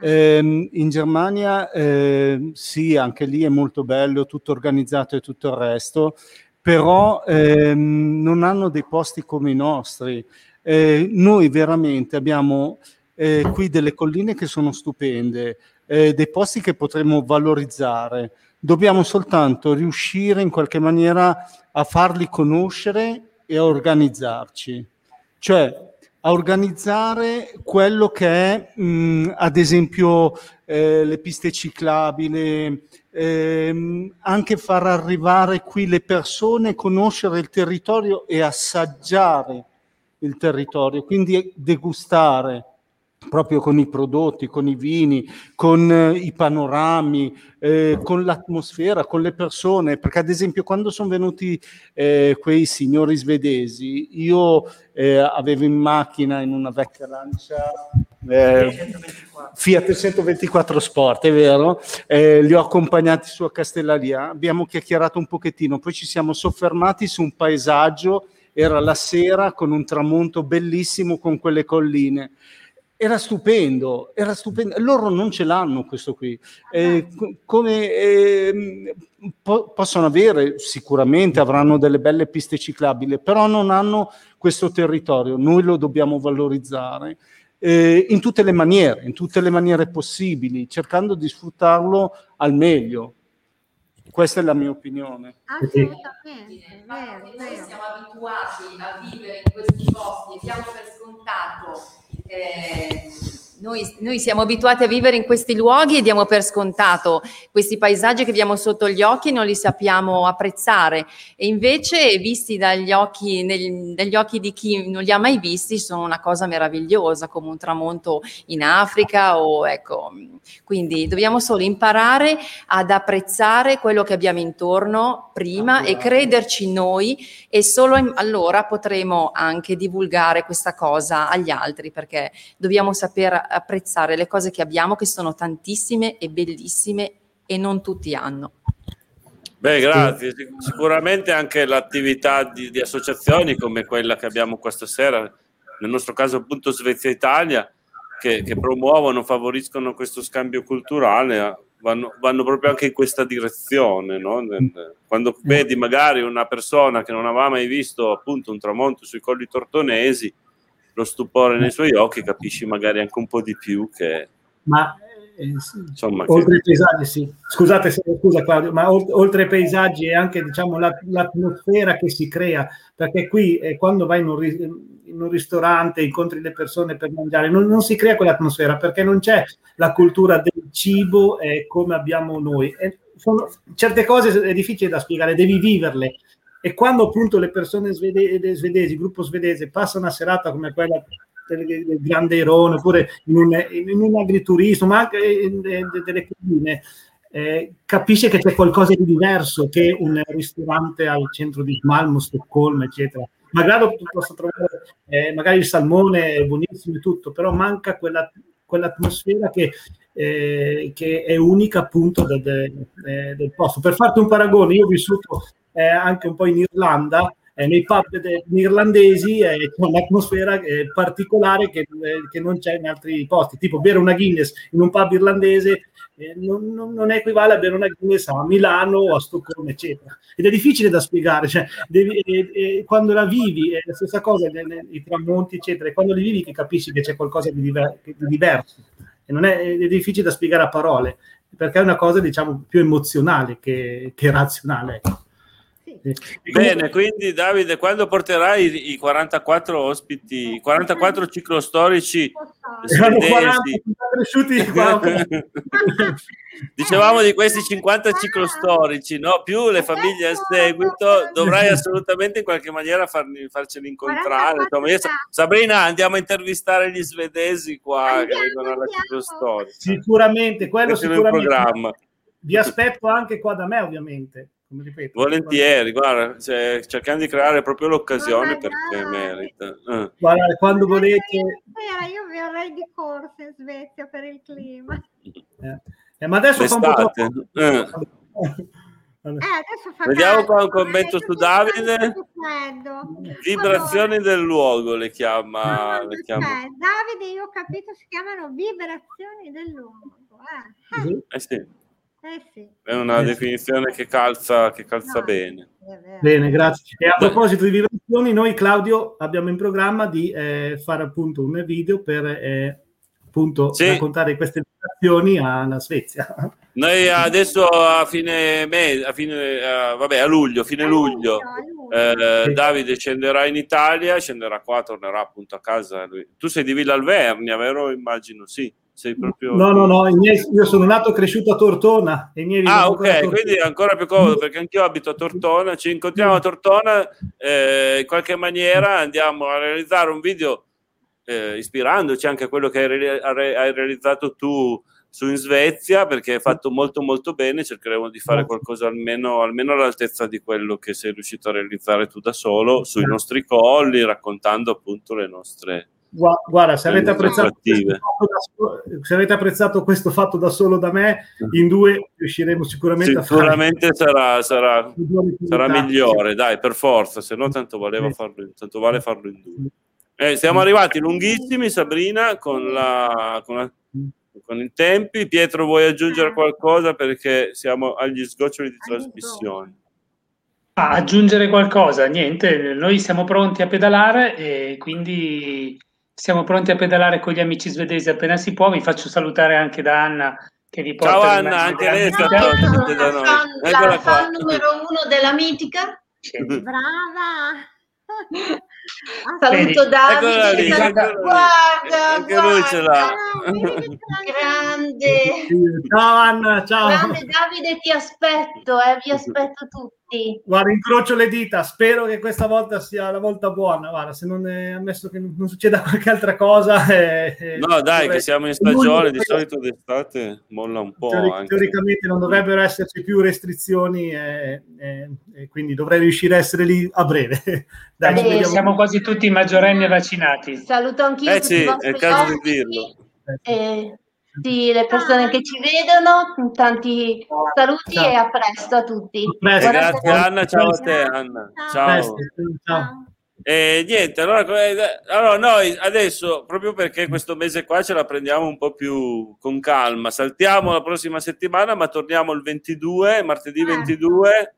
Eh, in Germania eh, sì, anche lì è molto bello, tutto organizzato e tutto il resto, però ehm, non hanno dei posti come i nostri. Eh, noi veramente abbiamo eh, qui delle colline che sono stupende, eh, dei posti che potremmo valorizzare. Dobbiamo soltanto riuscire in qualche maniera a farli conoscere e a organizzarci. Cioè, a organizzare quello che è, mh, ad esempio, eh, le piste ciclabili, ehm, anche far arrivare qui le persone, conoscere il territorio e assaggiare il territorio, quindi degustare proprio con i prodotti, con i vini, con eh, i panorami, eh, con l'atmosfera, con le persone, perché ad esempio quando sono venuti eh, quei signori svedesi, io eh, avevo in macchina in una vecchia lancia eh, Fiat 124 Sport, è vero, li ho accompagnati su a Castellaria, abbiamo chiacchierato un pochettino, poi ci siamo soffermati su un paesaggio, era la sera con un tramonto bellissimo con quelle colline era stupendo, era stupendo. Loro non ce l'hanno questo qui. Eh, come eh, po- possono avere, sicuramente avranno delle belle piste ciclabili, però non hanno questo territorio. Noi lo dobbiamo valorizzare eh, in tutte le maniere, in tutte le maniere possibili, cercando di sfruttarlo al meglio. Questa è la mia opinione. Assolutamente, Noi siamo abituati a vivere in questi posti e diamo per scontato eh, noi, noi, siamo abituati a vivere in questi luoghi e diamo per scontato questi paesaggi che abbiamo sotto gli occhi e non li sappiamo apprezzare. E invece, visti dagli occhi, nel, dagli occhi di chi non li ha mai visti, sono una cosa meravigliosa, come un tramonto in Africa. O, ecco. Quindi dobbiamo solo imparare ad apprezzare quello che abbiamo intorno prima e crederci noi, e solo in, allora potremo anche divulgare questa cosa agli altri, perché dobbiamo saper apprezzare le cose che abbiamo, che sono tantissime e bellissime e non tutti hanno. Beh, grazie. Sicuramente anche l'attività di, di, associazioni come quella che abbiamo questa sera, nel nostro caso appunto Svezia Italia, che, che promuovono, favoriscono questo scambio culturale, vanno, vanno proprio anche in questa direzione. No? Quando vedi magari una persona che non aveva mai visto appunto un tramonto sui colli tortonesi, lo stupore nei suoi occhi, capisci magari anche un po' di più che... Ma eh, Insomma, oltre che... ai paesaggi, sì. Scusate, scusa Claudio, ma oltre ai paesaggi è anche diciamo, l'atmosfera che si crea, perché qui eh, quando vai in un, in un, ristorante, incontri le persone per mangiare, non, non, si crea quell'atmosfera perché non c'è la cultura del cibo eh, come abbiamo noi. Sono, certe cose è difficile da spiegare, devi viverle. E quando appunto le persone svede- svedesi, gruppo svedese, passa una serata come quella del, Grande Irone, oppure in un, in un agriturismo, ma anche in, in, delle colline, eh, capisce che c'è qualcosa di diverso che un ristorante al centro di Malmo, Stoccolma, eccetera. Magari posso trovare, eh, magari il salmone è buonissimo e tutto, però manca quella, quell'atmosfera che, eh, che, è unica appunto del, del, del, posto. Per farti un paragone, io ho vissuto eh, anche un po' in Irlanda, eh, nei pub irlandesi eh, c'è un'atmosfera eh, particolare che, eh, che, non c'è in altri posti, tipo bere una Guinness in un pub irlandese eh, non, non, equivale a bere una Guinness a Milano o a Stoccolma, eccetera. Ed è difficile da spiegare, cioè, devi, eh, quando la vivi è la stessa cosa, i tramonti, eccetera, e quando li vivi che capisci che c'è qualcosa di, diver- di diverso. E non è, è, difficile da spiegare a parole, perché è una cosa, diciamo, più emozionale che, che razionale. Ecco. Bene, quindi Davide, quando porterai i 44 ospiti, i 44 ciclostorici svedesi? *laughs* Dicevamo di questi 50 ciclostorici, no? più le famiglie a seguito, dovrai assolutamente in qualche maniera farli, farceli incontrare. Insomma, io, Sabrina, andiamo a intervistare gli svedesi qua che vengono alla ciclostoria. Sicuramente, quello sicuramente. Vi aspetto anche qua da me, ovviamente ripeto, volentieri, guarda, cioè, cercando di creare proprio l'occasione perché merita. Uh. Guarda, quando volete... Io verrei di corsa in Svezia per il clima. Eh. Eh, ma adesso fa po' troppo... Eh. *laughs* Eh, Vediamo qua un commento su Davide. Vibrazioni del luogo le chiama. No, le chiama. Davide, io ho capito, si chiamano vibrazioni del luogo. Eh, eh sì. Eh sì. È una eh definizione che calza, che calza no, bene. Bene, grazie. E a proposito di vibrazioni, noi Claudio abbiamo in programma di eh, fare appunto un video per eh, appunto sì. raccontare queste vibrazioni alla Svezia. Noi adesso a fine mese, a fine, uh, vabbè, a luglio, fine a luglio, luglio, eh, sì. Davide scenderà in Italia, scenderà qua, tornerà appunto a casa. Lui. Tu sei di Villa Alvernia, vero? Immagino, sì. Sei proprio... No, no, no, io sono nato e cresciuto a Tortona. E miei ah, ok, quindi è ancora più comodo perché anch'io abito a Tortona. Ci incontriamo a Tortona, eh, in qualche maniera andiamo a realizzare un video eh, ispirandoci anche a quello che hai, hai realizzato tu su in Svezia perché è fatto molto molto bene cercheremo di fare qualcosa almeno, almeno, all'altezza di quello che sei riuscito a realizzare tu da solo sui nostri colli raccontando appunto le nostre Guarda, se avete, apprezzato solo, se avete, apprezzato questo fatto da solo da me, in due riusciremo sicuramente, sicuramente a fare. Sicuramente sarà, sarà, migliore, dai, per forza, se no tanto, farlo, tanto vale farlo in due. Eh, siamo arrivati lunghissimi, Sabrina, con, la, con, la, con i tempi. Pietro, vuoi aggiungere qualcosa perché siamo agli sgoccioli di trasmissione? Ah, aggiungere qualcosa? Niente, noi siamo pronti a pedalare e quindi siamo pronti a pedalare con gli amici svedesi appena si può. Vi faccio salutare anche da Anna che vi porta Ciao Anna, anche lei è stata ospite da noi. La, la fan numero uno della mitica. Sì. Brava! *laughs* Saluto Davide, lì, guarda, guarda, che lui ce l'ha. Grande. Ciao Anna, ciao. Grande Davide, ti aspetto, eh, vi aspetto tutti. Guarda, incrocio le dita, spero che questa volta sia la volta buona. Guarda, se non è ammesso che non succeda *laughs* qualche altra cosa. Eh, eh no, dai, che siamo in stagione, di solito d'estate molla un po'. Teoric- teoricamente non dovrebbero esserci più restrizioni, e, e, e quindi dovrei riuscire a essere lì a breve. *laughs* Dai, eh, siamo quasi tutti maggiorenni vaccinati. Saluto anch'io. Eh sì, è il caso di dirlo. Eh, sì, le persone che ci vedono, tanti saluti ciao. e a presto a tutti. Presto. Grazie Anna, ciao a te Anna. Ciao. ciao. E niente, allora, allora, noi adesso, proprio perché questo mese qua ce la prendiamo un po' più con calma, saltiamo la prossima settimana, ma torniamo il 22, martedì 22.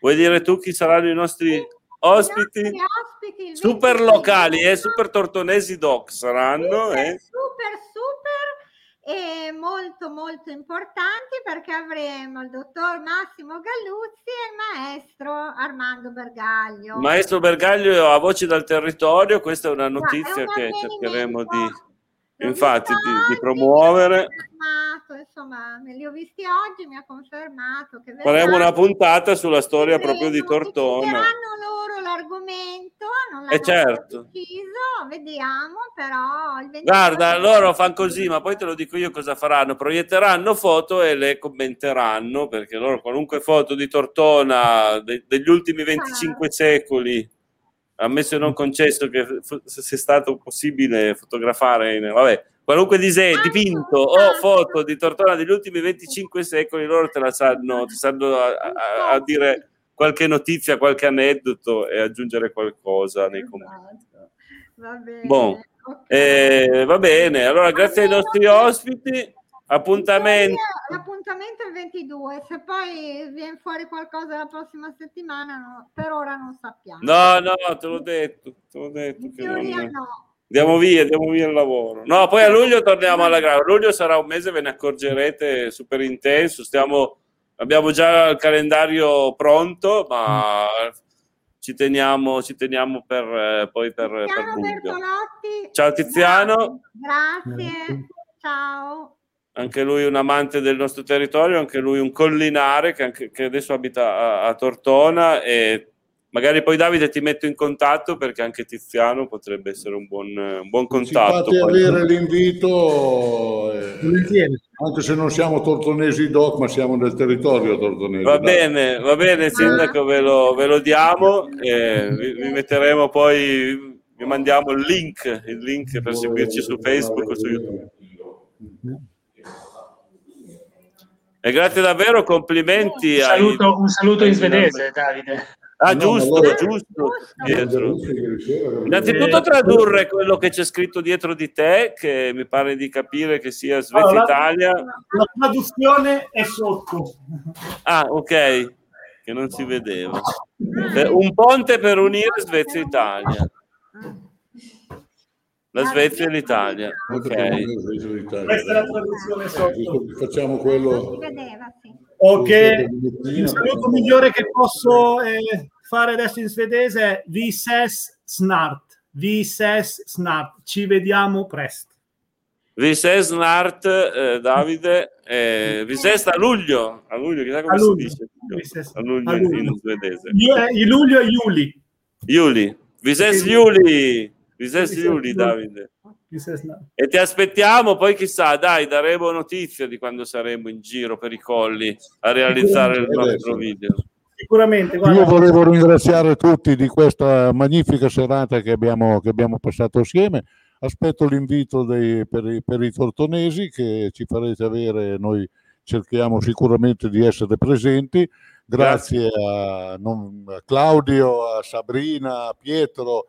Vuoi dire tu chi saranno i nostri ospiti, ospiti super locali e eh, super tortonesi doc saranno. Super, eh. super, e molto molto importanti perché avremo il dottor Massimo Galluzzi e il maestro Armando Bergaglio. Maestro Bergaglio a voci dal territorio, questa è una notizia è che cercheremo di infatti di, di promuovere. insomma me li ho visti oggi mi ha confermato che faremo una puntata sulla storia proprio di Tortona. loro l'argomento non eh certo. deciso vediamo però guarda loro fanno così ma poi te lo dico io cosa faranno. Proietteranno foto e le commenteranno perché loro qualunque foto di Tortona de- degli ultimi 25 ah. secoli ammesso e non concesso che sia stato possibile fotografare, in, vabbè, qualunque disegno, dipinto o foto di Tortona degli ultimi 25 secoli, loro te la sanno, ti sanno a, a, a dire qualche notizia, qualche aneddoto e aggiungere qualcosa nei commenti. Va bene. Bon. Okay. Eh, va bene, allora grazie ai nostri ospiti. Appuntamento. L'appuntamento è il 22, se poi viene fuori qualcosa la prossima settimana, no, per ora non sappiamo. No, no, te l'ho detto, te l'ho detto. In teoria non- no. Andiamo via, andiamo via il lavoro. No, poi a luglio torniamo alla gara. Luglio sarà un mese, ve ne accorgerete, super intenso. Stiamo, abbiamo già il calendario pronto, ma ci teniamo, ci teniamo per, eh, poi per, per Tiziano. Bertolotti, Ciao Tiziano, grazie, ciao. Anche lui un amante del nostro territorio, anche lui un collinare che, anche- che adesso abita a, a Tortona e magari poi Davide ti metto in contatto perché anche Tiziano potrebbe essere un buon, un buon Ci contatto. fate avere l'invito, eh, anche se non siamo tortonesi doc, ma siamo nel territorio tortonese. Va dai. bene, va bene, sindaco, ve lo, ve lo diamo. e vi, vi metteremo poi, vi mandiamo il link, il link per seguirci su Facebook o su YouTube. E grazie davvero, complimenti. Un ai- saluto, un saluto in ai- svedese, Davide. Ah, No, giusto, allora- giusto, Pietro. Innanzitutto tradurre quello che c'è scritto dietro di te, che mi pare di capire che sia Svezia Allora, Italia. La traduzione è sotto. Ah, ok, che non si vedeva. Eh, Un ponte per unire Svezia e Italia. La Svezia e l'Italia. Ok. Questa è la traduzione sotto. Facciamo quello. Ok, il saluto migliore che posso eh, fare adesso in svedese è Vi ses snart. Vi ses snart. Ci vediamo presto. Vi sei snart, eh, Davide. Eh, vi sei a luglio. A luglio, chissà come A si luglio. dice. Vi ses- A luglio, a luglio. in svedese. Io- eh, I luglio e Juli. Iuli. Iuli. Vi ses Iuli, Davide. Vi ses snart. E ti aspettiamo, poi chissà, dai, daremo notizia di quando saremo in giro per i colli a realizzare il nostro video. Sicuramente, guarda. Io volevo ringraziare tutti di questa magnifica serata che abbiamo, che abbiamo passato assieme. Aspetto l'invito dei- per, i, per i tortonesi che ci farete avere, noi cerchiamo sicuramente di essere presenti. Grazie a, non- a Claudio, a Sabrina, a Pietro,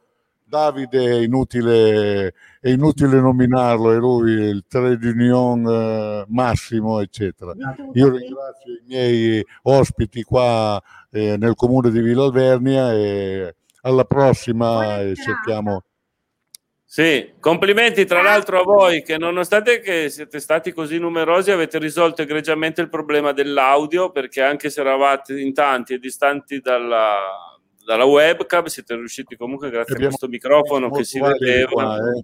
Davide, è inutile, è inutile nominarlo, è lui il trade union eh, massimo, eccetera. Io ringrazio i miei ospiti qua eh, nel comune di Villa Alvernia e alla prossima e cerchiamo. Sì, complimenti tra l'altro a voi che nonostante che siete stati così numerosi avete risolto egregiamente il problema dell'audio perché anche se eravate in tanti e distanti dalla, dalla webcam siete riusciti comunque grazie a Abbiamo- questo microfono che si vedeva. qua, eh.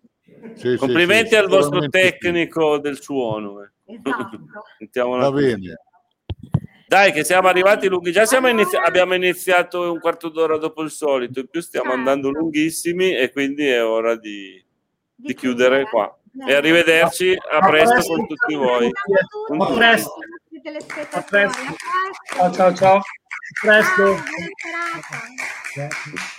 Sì, sì, complimenti sì, al vostro sì. tecnico del suono. eh. *laughs* Mettiamola Va bene. Dai, che siamo arrivati lunghi. Già siamo inizi- abbiamo iniziato un quarto d'ora dopo il solito, in più stiamo andando lunghissimi e quindi è ora di, di chiudere qua. E arrivederci, a presto con tutti voi. A presto. A presto. Ciao ciao ciao. Presto. Serata.